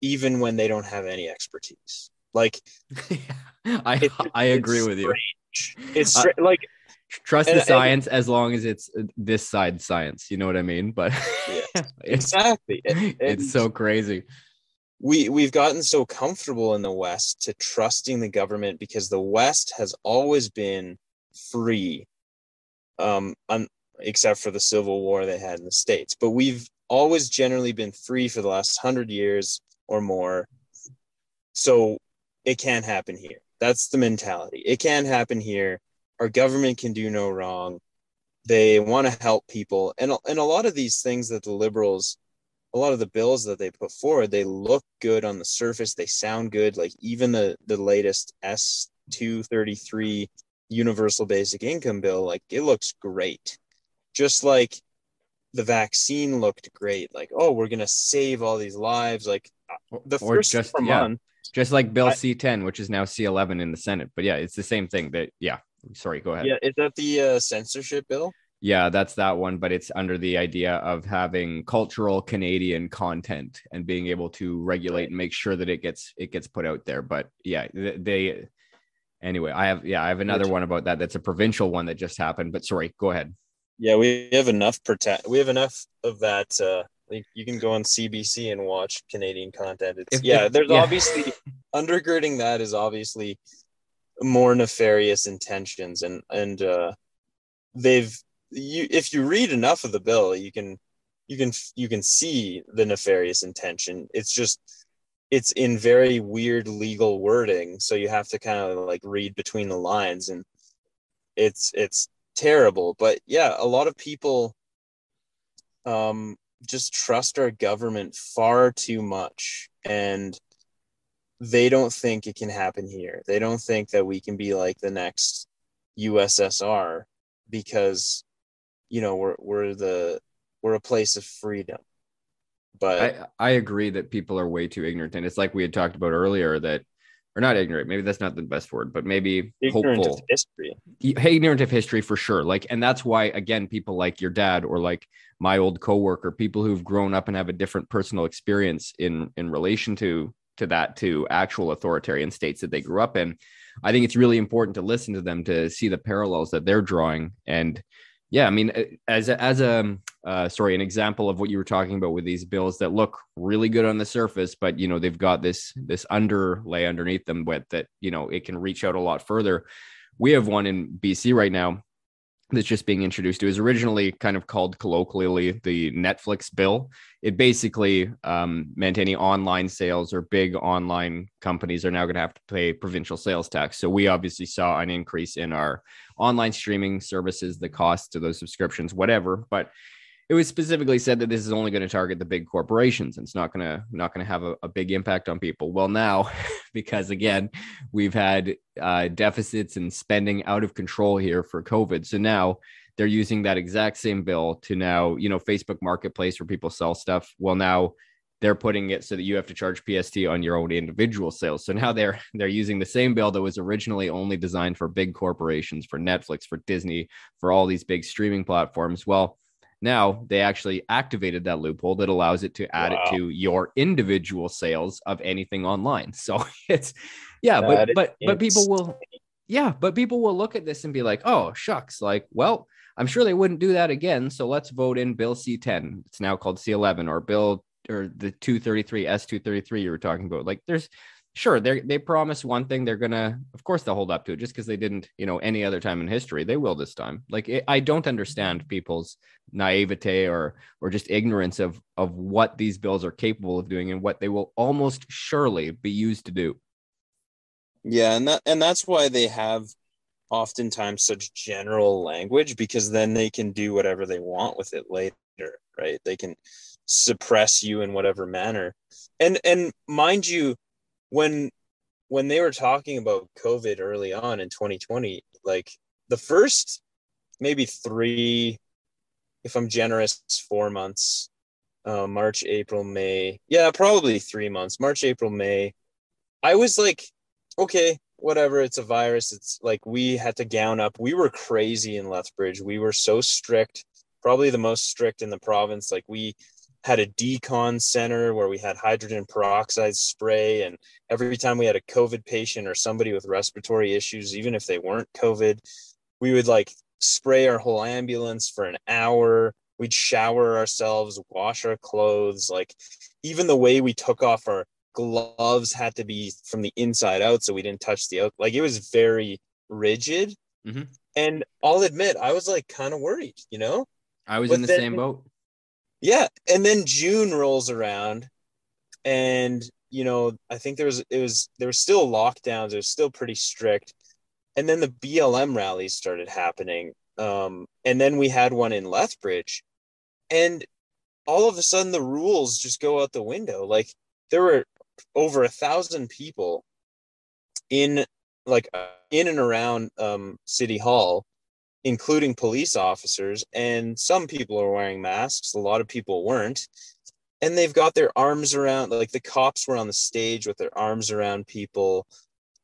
even when they don't have any expertise. Like
I
it-
I agree with you.
It's
Uh,
like
Trust
and-
the
and-
science as long as it's uh, this side science. You know what I mean? But it's
exactly. And-
it's so crazy.
we we've gotten so comfortable in the West to trusting the government because the West has always been free, um, un, except for the Civil War they had in the states. But we've always generally been free for the last hundred years or more. So it can't happen here. That's the mentality. It can happen here. Our government can do no wrong. They want to help people, and and a lot of these things that the liberals a lot of the bills that they put forward they look good on the surface they sound good like even the the latest s233 universal basic income bill like it looks great just like the vaccine looked great like oh we're going to save all these lives like uh, the
Or
first
just-
four
yeah. Just like Bill
I-
C10, which is now C11 in the Senate. But yeah, it's the same thing. That yeah. Sorry, go ahead.
yeah is that the uh, censorship bill
Yeah, that's that one, but it's under the idea of having cultural Canadian content and being able to regulate and make sure that it gets it gets put out there. But yeah, they anyway, I have yeah, I have another one about that. That's a provincial one that just happened. But sorry, go ahead.
yeah we have enough protect we have enough of that uh like you can go on cbc and watch canadian content. It's
If-
yeah
if-
there's
yeah.
obviously undergirding that is obviously more nefarious intentions and and uh they've you if you read enough of the bill you can you can you can see the nefarious intention. It's just it's in very weird legal wording so you have to kind of like read between the lines and it's it's terrible. But yeah a lot of people um just trust our government far too much and they don't think it can happen here. They don't think that we can be like the next USSR because you know we're we're the we're a place of freedom. But
I I agree that people are way too ignorant, and it's like we had talked about earlier that, or not ignorant. Maybe that's not the best word, but maybe
ignorant
hopeful.
of history.
ignorant of history for sure like and that's why again people like your dad or like my old coworker people who've grown up and have a different personal experience in in relation to to that to actual authoritarian states that they grew up in i think it's really important to listen to them to see the parallels that they're drawing and yeah i mean as a, as a uh, sorry an example of what you were talking about with these bills that look really good on the surface but you know they've got this this underlay underneath them with that you know it can reach out a lot further we have one in BC right now that's just being introduced. It was originally kind of called colloquially the Netflix bill. It basically um, meant any online sales or big online companies are now going to have to pay provincial sales tax. So we obviously saw an increase in our online streaming services, the cost to those subscriptions, whatever. But it was specifically said that this is only going to target the big corporations and it's not going to not going to have a, a big impact on people. Well now because again we've had uh, deficits and spending out of control here for covid. So now they're using that exact same bill to now you know facebook marketplace where people sell stuff. Well now they're putting it so that you have to charge pst on your own individual sales so now they're they're using the same bill that was originally only designed for big corporations for netflix for disney for all these big streaming platforms well Now they actually activated that loophole that allows it to add wow. it to your individual sales of anything online. So it's yeah, that but but but people will yeah, but people will look at this and be like, oh shucks, like well, I'm sure they wouldn't do that again. So let's vote in Bill C10. It's now called C11 or Bill or the 233 S233 you were talking about. Like there's sure they they promise one thing they're gonna of course they'll hold up to it just because they didn't you know any other time in history. They will this time. Like it, i don't understand people's naivete or or just ignorance of of what these bills are capable of doing and what they will almost surely be used to do.
Yeah and that and that's why they have oftentimes such general language because then they can do whatever they want with it later right? They can suppress you in whatever manner and and mind you when when they were talking about COVID early on in 2020, like the first maybe three, if I'm generous, four months, uh, March, April, May. Yeah, probably three months, March, April, May. I was like, okay, whatever. It's a virus. It's like we had to gown up. We were crazy in Lethbridge. We were so strict, probably the most strict in the province. Like we had a decon center where we had hydrogen peroxide spray and every time we had a covid patient or somebody with respiratory issues even if they weren't covid we would like spray our whole ambulance for an hour. We'd shower ourselves wash our clothes like even the way we took off our gloves had to be from the inside out so we didn't touch the out like it was very rigid. Mm-hmm. and i'll admit i was like kind of worried you know?
I was but in the then, same boat
yeah and then june rolls around and you know i think there was it was there were still lockdowns it was still pretty strict and then the blm rallies started happening um, and then we had one in lethbridge and all of a sudden the rules just go out the window like there were over a thousand people in like in and around um, city hall including police officers. And some people are wearing masks, a lot of people weren't. And they've got their arms around, like the cops were on the stage with their arms around people.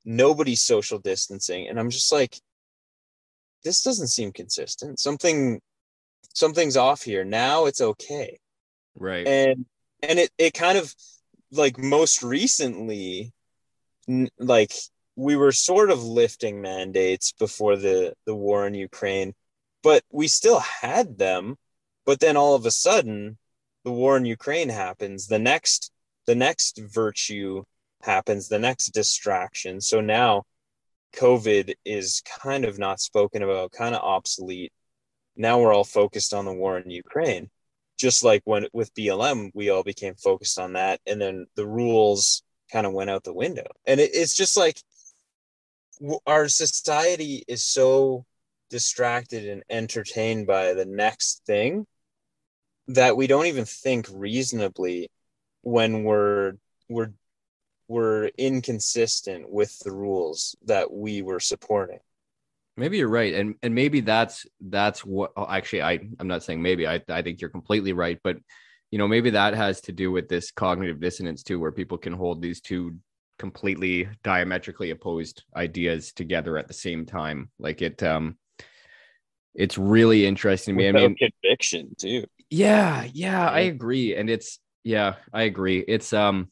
Nobody's social distancing. And I'm just like, this doesn't seem consistent. Something, something's off here. Now it's okay.
Right.
And, and it, it kind of like most recently, like we were sort of lifting mandates before the the war in Ukraine, but we still had them. But then all of a sudden, the war in Ukraine happens. The next the next virtue happens. The next distraction. So now, COVID is kind of not spoken about, kind of obsolete. Now we're all focused on the war in Ukraine. Just like when with BLM, we all became focused on that, and then the rules kind of went out the window. And it, it's just like our society is so distracted and entertained by the next thing that we don't even think reasonably when we're we're we're inconsistent with the rules that we were supporting.
Maybe you're right and and maybe that's that's what oh, actually i i'm not saying maybe i i think you're completely right but you know maybe that has to do with this cognitive dissonance too where people can hold these two completely diametrically opposed ideas together at the same time. Like it, um, it's really interesting to me.
Without I mean, conviction too.
Yeah, yeah, I agree, and it's yeah, I agree. It's um,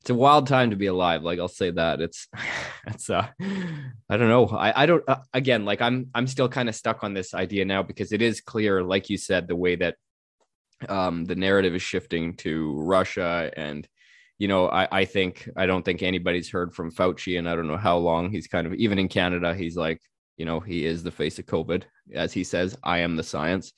it's a wild time to be alive. Like I'll say that it's, it's uh, I don't know. I I don't uh, again like I'm I'm still kind of stuck on this idea now because it is clear, like you said, the way that um the narrative is shifting to Russia and you know, I, I think I don't think anybody's heard from Fauci, and I don't know how long he's kind of even in Canada. He's like, you know, he is the face of COVID, as he says. I am the science.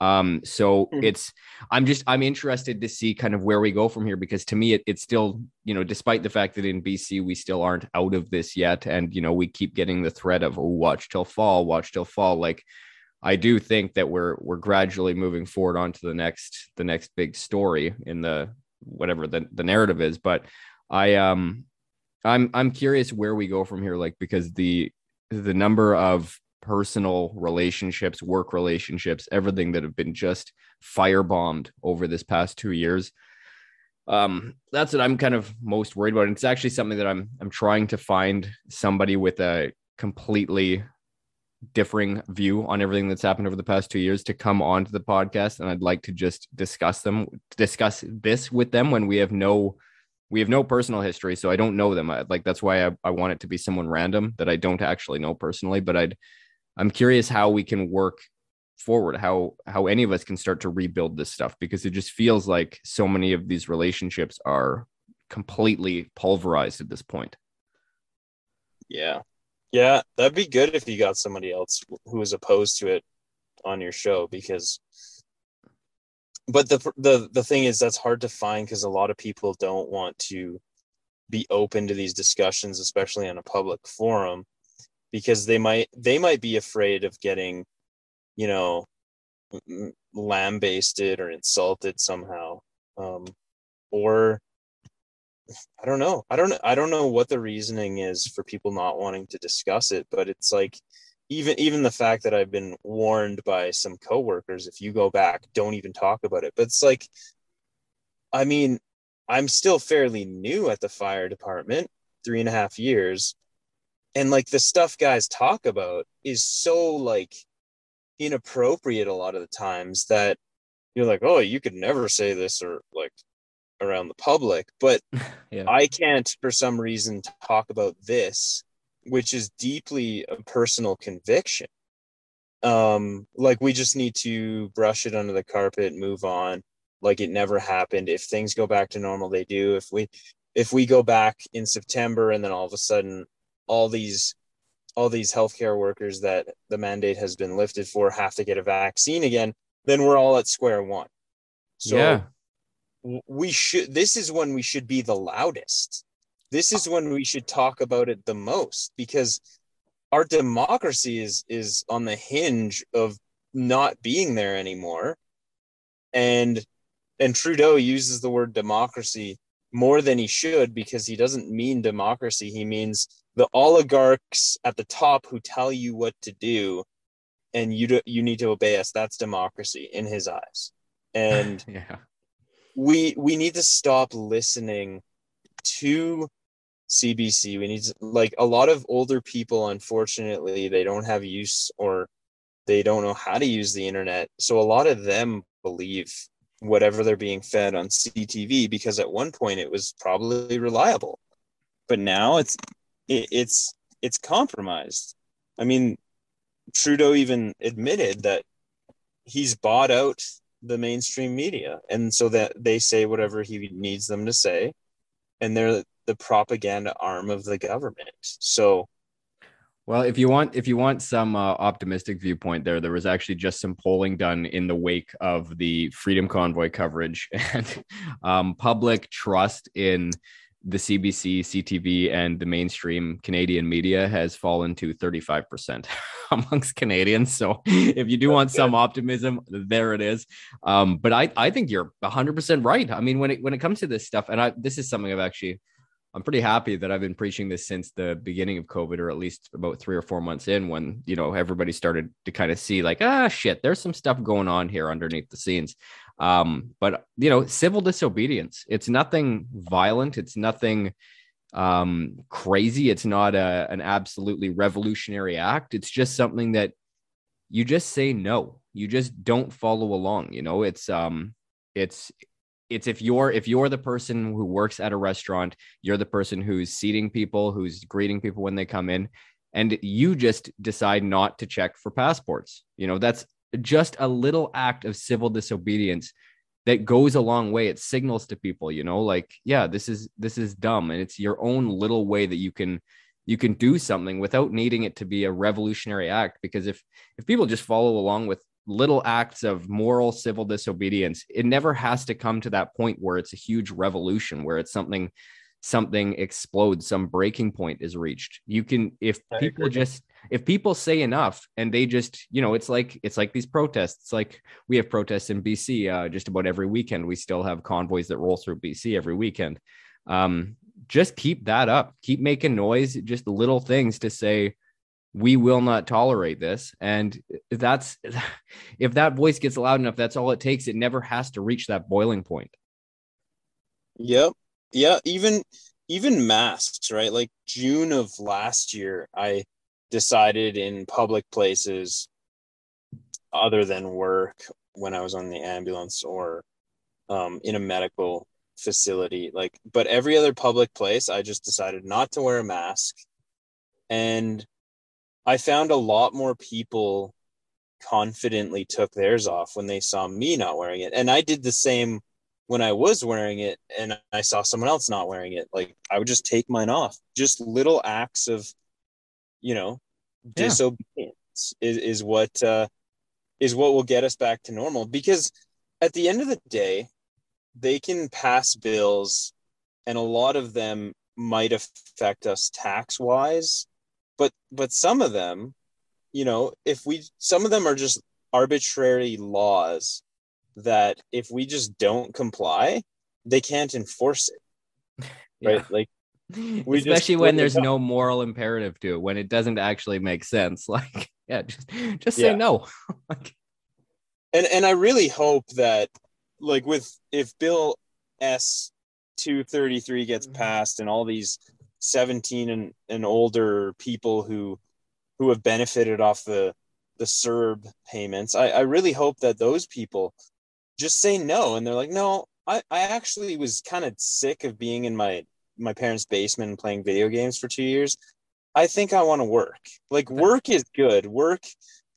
Um, so mm-hmm. it's I'm just I'm interested to see kind of where we go from here because to me it, it's still you know despite the fact that in BC we still aren't out of this yet, and you know we keep getting the threat of oh, watch till fall, watch till fall. Like I do think that we're we're gradually moving forward onto the next the next big story in the whatever the, the narrative is but i um i'm i'm curious where we go from here like because the the number of personal relationships work relationships everything that have been just firebombed over this past two years um that's what i'm kind of most worried about. And it's actually something that i'm i'm trying to find somebody with a completely differing view on everything that's happened over the past two years to come onto the podcast, and I'd like to just discuss them, discuss this with them when we have no, we have no personal history, so I don't know them. I, like that's why I, I want it to be someone random that I don't actually know personally. But I'd, I'm curious how we can work forward, how how any of us can start to rebuild this stuff because it just feels like so many of these relationships are completely pulverized at this point.
Yeah. Yeah, that'd be good if you got somebody else who is opposed to it on your show because but the the the thing is that's hard to find because a lot of people don't want to be open to these discussions especially on a public forum because they might they might be afraid of getting you know lambasted or insulted somehow um, or I don't know. I don't I don't know what the reasoning is for people not wanting to discuss it, but it's like even even the fact that I've been warned by some coworkers if you go back, don't even talk about it. But it's like I mean, I'm still fairly new at the fire department, three and a half years. And like the stuff guys talk about is so like inappropriate a lot of the times that you're like, oh, you could never say this or like around the public, but yeah. I can't for some reason talk about this, which is deeply a personal conviction. Um, like we just need to brush it under the carpet, move on, like it never happened. If things go back to normal, they do. If we if we go back in September and then all of a sudden all these all these healthcare workers that the mandate has been lifted for have to get a vaccine again, then we're all at square one. So yeah we should this is when we should be the loudest. This is when we should talk about it the most because our democracy is is on the hinge of not being there anymore. And and Trudeau uses the word democracy more than he should because he doesn't mean democracy. He means the oligarchs at the top who tell you what to do and you do, you need to obey us. That's democracy in his eyes. And
yeah
we we need to stop listening to CBC. We need to, like a lot of older people unfortunately they don't have use or they don't know how to use the internet. So a lot of them believe whatever they're being fed on CTV because at one point it was probably reliable. But now it's it, it's it's compromised. I mean Trudeau even admitted that he's bought out the mainstream media. And so that they say whatever he needs them to say. And they're the propaganda arm of the government. So
well if you want if you want some uh, optimistic viewpoint there there was actually just some polling done in the wake of the freedom convoy coverage. And um, public trust in the CBC, CTV, and the mainstream Canadian media has fallen to 35% amongst Canadians. So if you do want some optimism, there it is. Um, but I, I think you're 100% right. I mean, when it, when it comes to this stuff, and I, this is something I've actually, I'm pretty happy that I've been preaching this since the beginning of COVID, or at least about three or four months in when, you know, everybody started to kind of see like, ah, shit, there's some stuff going on here underneath the scenes. Um, but you know, civil disobedience, it's nothing violent, it's nothing um crazy, it's not a, an absolutely revolutionary act. It's just something that you just say no. You just don't follow along. You know, it's um it's it's if you're if you're the person who works at a restaurant you're the person who's seating people who's greeting people when they come in and you just decide not to check for passports you know that's just a little act of civil disobedience that goes a long way. It signals to people you know like yeah this is this is dumb and it's your own little way that you can you can do something without needing it to be a revolutionary act. Because if if people just follow along with little acts of moral civil disobedience it never has to come to that point where it's a huge revolution where it's something something explodes some breaking point is reached. You can if people just if people say enough and they just you know it's like it's like these protests like we have protests in bc uh, just about every weekend. We still have convoys that roll through bc every weekend. Um, just keep that up. Keep making noise just little things to say we will not tolerate this. And that's if that voice gets loud enough that's all it takes. It never has to reach that boiling point.
Yep. Yeah even even masks right? Like june of last year i decided in public places other than work when I was on the ambulance or um, in a medical facility like but every other public place I just decided not to wear a mask. And I found a lot more people confidently took theirs off when they saw me not wearing it. And I did the same when I was wearing it and I saw someone else not wearing it. Like I would just take mine off. Just little acts of you know yeah. disobedience is, is what uh is what will get us back to normal because at the end of the day they can pass bills and a lot of them might affect us tax wise but but some of them you know if we some of them are just arbitrary laws that if we just don't comply they can't enforce it right yeah. like
especially when there's no moral imperative to it when it doesn't actually make sense like yeah just just say yeah. no
and and i really hope that like with if bill s 233 gets mm-hmm. passed and all these 17 and, and older people who who have benefited off the the CERB payments I, I really hope that those people just say no and they're like no i i actually was kind of sick of being in my my parents basement and playing video games for two years i think i want to work. Like work is good. Work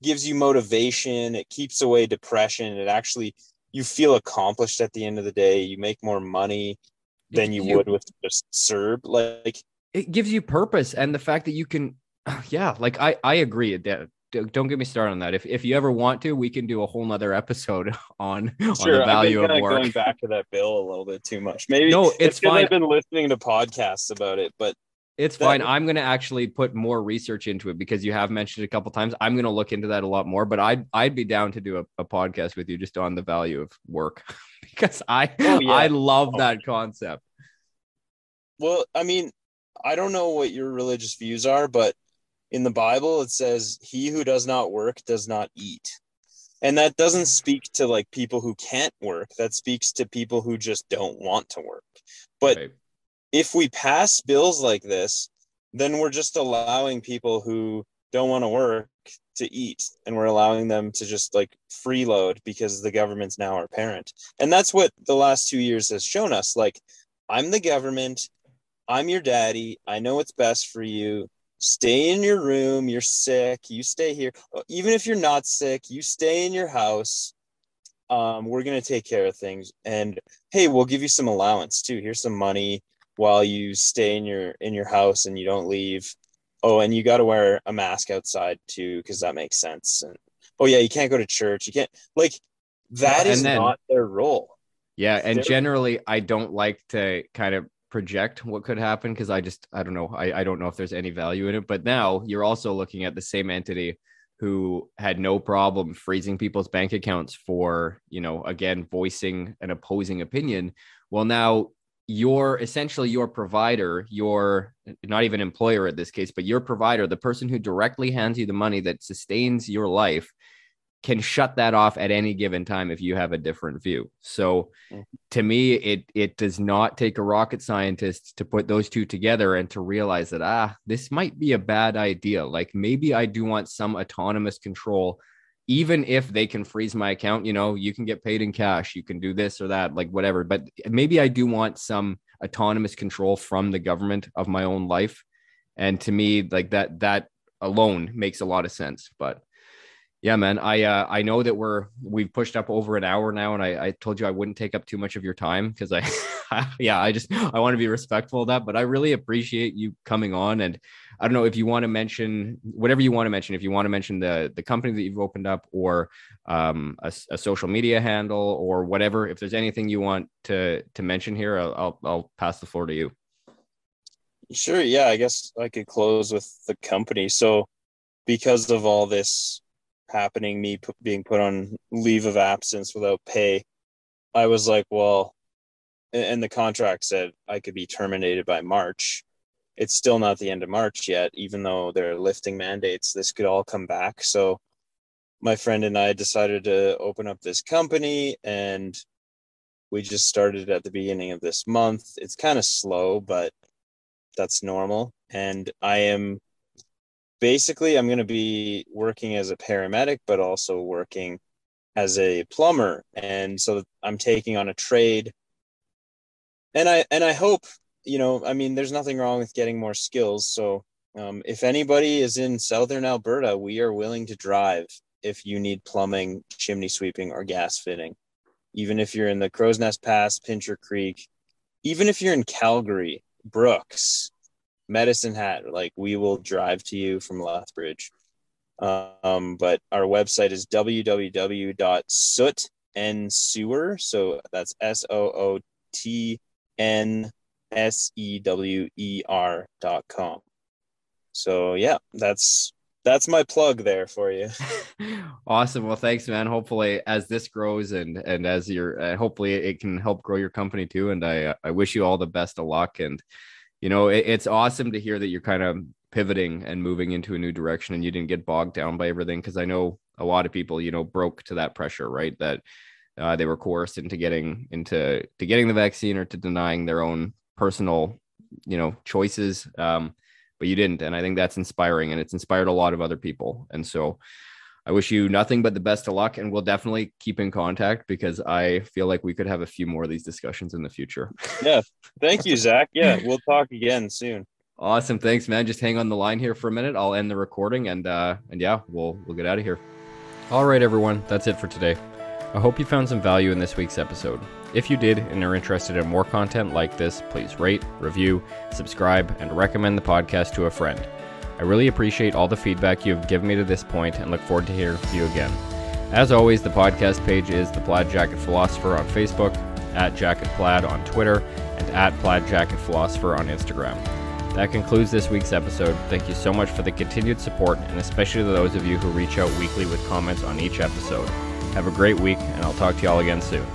gives you motivation. It keeps away depression. It actually you feel accomplished at the end of the day. You make more money than you, you would with just CERB like
it gives you purpose and the fact that you can yeah like i i agree that don't get me started on that if, if you ever want to we can do a whole nother episode on, sure, on the value of work
going back to that bill a little bit too much maybe no it's, it's fine i've been listening to podcasts about it but
it's that, fine. I'm going to actually put more research into it because you have mentioned it a couple times. I'm going to look into that a lot more, but I'd I'd be down to do a, a podcast with you just on the value of work because I oh, yeah. I love oh. that concept.
Well, I mean, I don't know what your religious views are, but in the Bible it says, "He who does not work does not eat." And that doesn't speak to like people who can't work. That speaks to people who just don't want to work. But right if we pass bills like this, then we're just allowing people who don't want to work to eat and we're allowing them to just like freeload because the government's now our parent. And that's what the last 2 years has shown us like I'm the government, I'm your daddy, I know what's best for you. Stay in your room, you're sick, you stay here. Even if you're not sick, you stay in your house. Um, we're going to take care of things and hey, we'll give you some allowance too. Here's some money while you stay in your in your house and you don't leave. Oh, and you got to wear a mask outside too because that makes sense. And oh yeah, you can't go to church. You can't like that is then, not their role.
Yeah, and They're, generally I don't like to kind of project what could happen because I just I don't know I, I don't know if there's any value in it. But now you're also looking at the same entity who had no problem freezing people's bank accounts for you know again voicing an opposing opinion. Well, now your essentially your provider, your not even employer at this case, but your provider, the person who directly hands you the money that sustains your life, can shut that off at any given time if you have a different view. So mm-hmm. to me, it it does not take a rocket scientist to put those two together and to realize that ah, this might be a bad idea. Like maybe I do want some autonomous control even if they can freeze my account, you know, you can get paid in cash, you can do this or that, like whatever. But maybe I do want some autonomous control from the government of my own life. And to me, like that, that alone makes a lot of sense. But yeah, man, I uh, I know that we're we've pushed up over an hour now, and I, I told you I wouldn't take up too much of your time because I, yeah, I just I want to be respectful of that. But I really appreciate you coming on, and I don't know if you want to mention whatever you want to mention. If you want to mention the the company that you've opened up, or um, a, a social media handle, or whatever. If there's anything you want to to mention here, I'll, I'll I'll pass the floor to you.
Sure. Yeah, I guess I could close with the company. So because of all this happening, me p- being put on leave of absence without pay, I was like, well, and the contract said I could be terminated by March. It's still not the end of March yet, even though they're lifting mandates. This could all come back. So, my friend and I decided to open up this company, and we just started at the beginning of this month. It's kind of slow, but that's normal. And I am basically, I'm going to be working as a paramedic, but also working as a plumber, and so I'm taking on a trade. And I and I hope you know, I mean, there's nothing wrong with getting more skills. So um, if anybody is in southern Alberta, we are willing to drive if you need plumbing, chimney sweeping, or gas fitting. Even if you're in the Crowsnest Pass, Pincher Creek, even if you're in Calgary, Brooks, Medicine Hat, like we will drive to you from Lethbridge. Um, but our website is www.sootandsewer. So that's S O O T N S E W E R dot com. So yeah, that's that's my plug there for you.
awesome. Well, thanks, man. Hopefully, as this grows and and as you're, uh, hopefully, it can help grow your company too. And I I wish you all the best of luck. And you know, it, it's awesome to hear that you're kind of pivoting and moving into a new direction, and you didn't get bogged down by everything. Because I know a lot of people, you know, broke to that pressure, right? That uh, they were coerced into getting into to getting the vaccine or to denying their own personal, you know, choices. Um, but you didn't. And I think that's inspiring and it's inspired a lot of other people. And so I wish you nothing but the best of luck and we'll definitely keep in contact because I feel like we could have a few more of these discussions in the future.
Yeah. Thank you, Zach. Yeah. We'll talk again soon.
Awesome. Thanks, man. Just hang on the line here for a minute. I'll end the recording and uh and yeah, we'll we'll get out of here. All right, everyone. That's it for today. I hope you found some value in this week's episode. If you did and are interested in more content like this, please rate, review, subscribe, and recommend the podcast to a friend. I really appreciate all the feedback you have given me to this point and look forward to hearing from you again. As always, the podcast page is The Plaid Jacket Philosopher on Facebook, at Jacket Plaid on Twitter, and at Plaid Jacket Philosopher on Instagram. That concludes this week's episode. Thank you so much for the continued support, and especially to those of you who reach out weekly with comments on each episode. Have a great week, and I'll talk to you all again soon.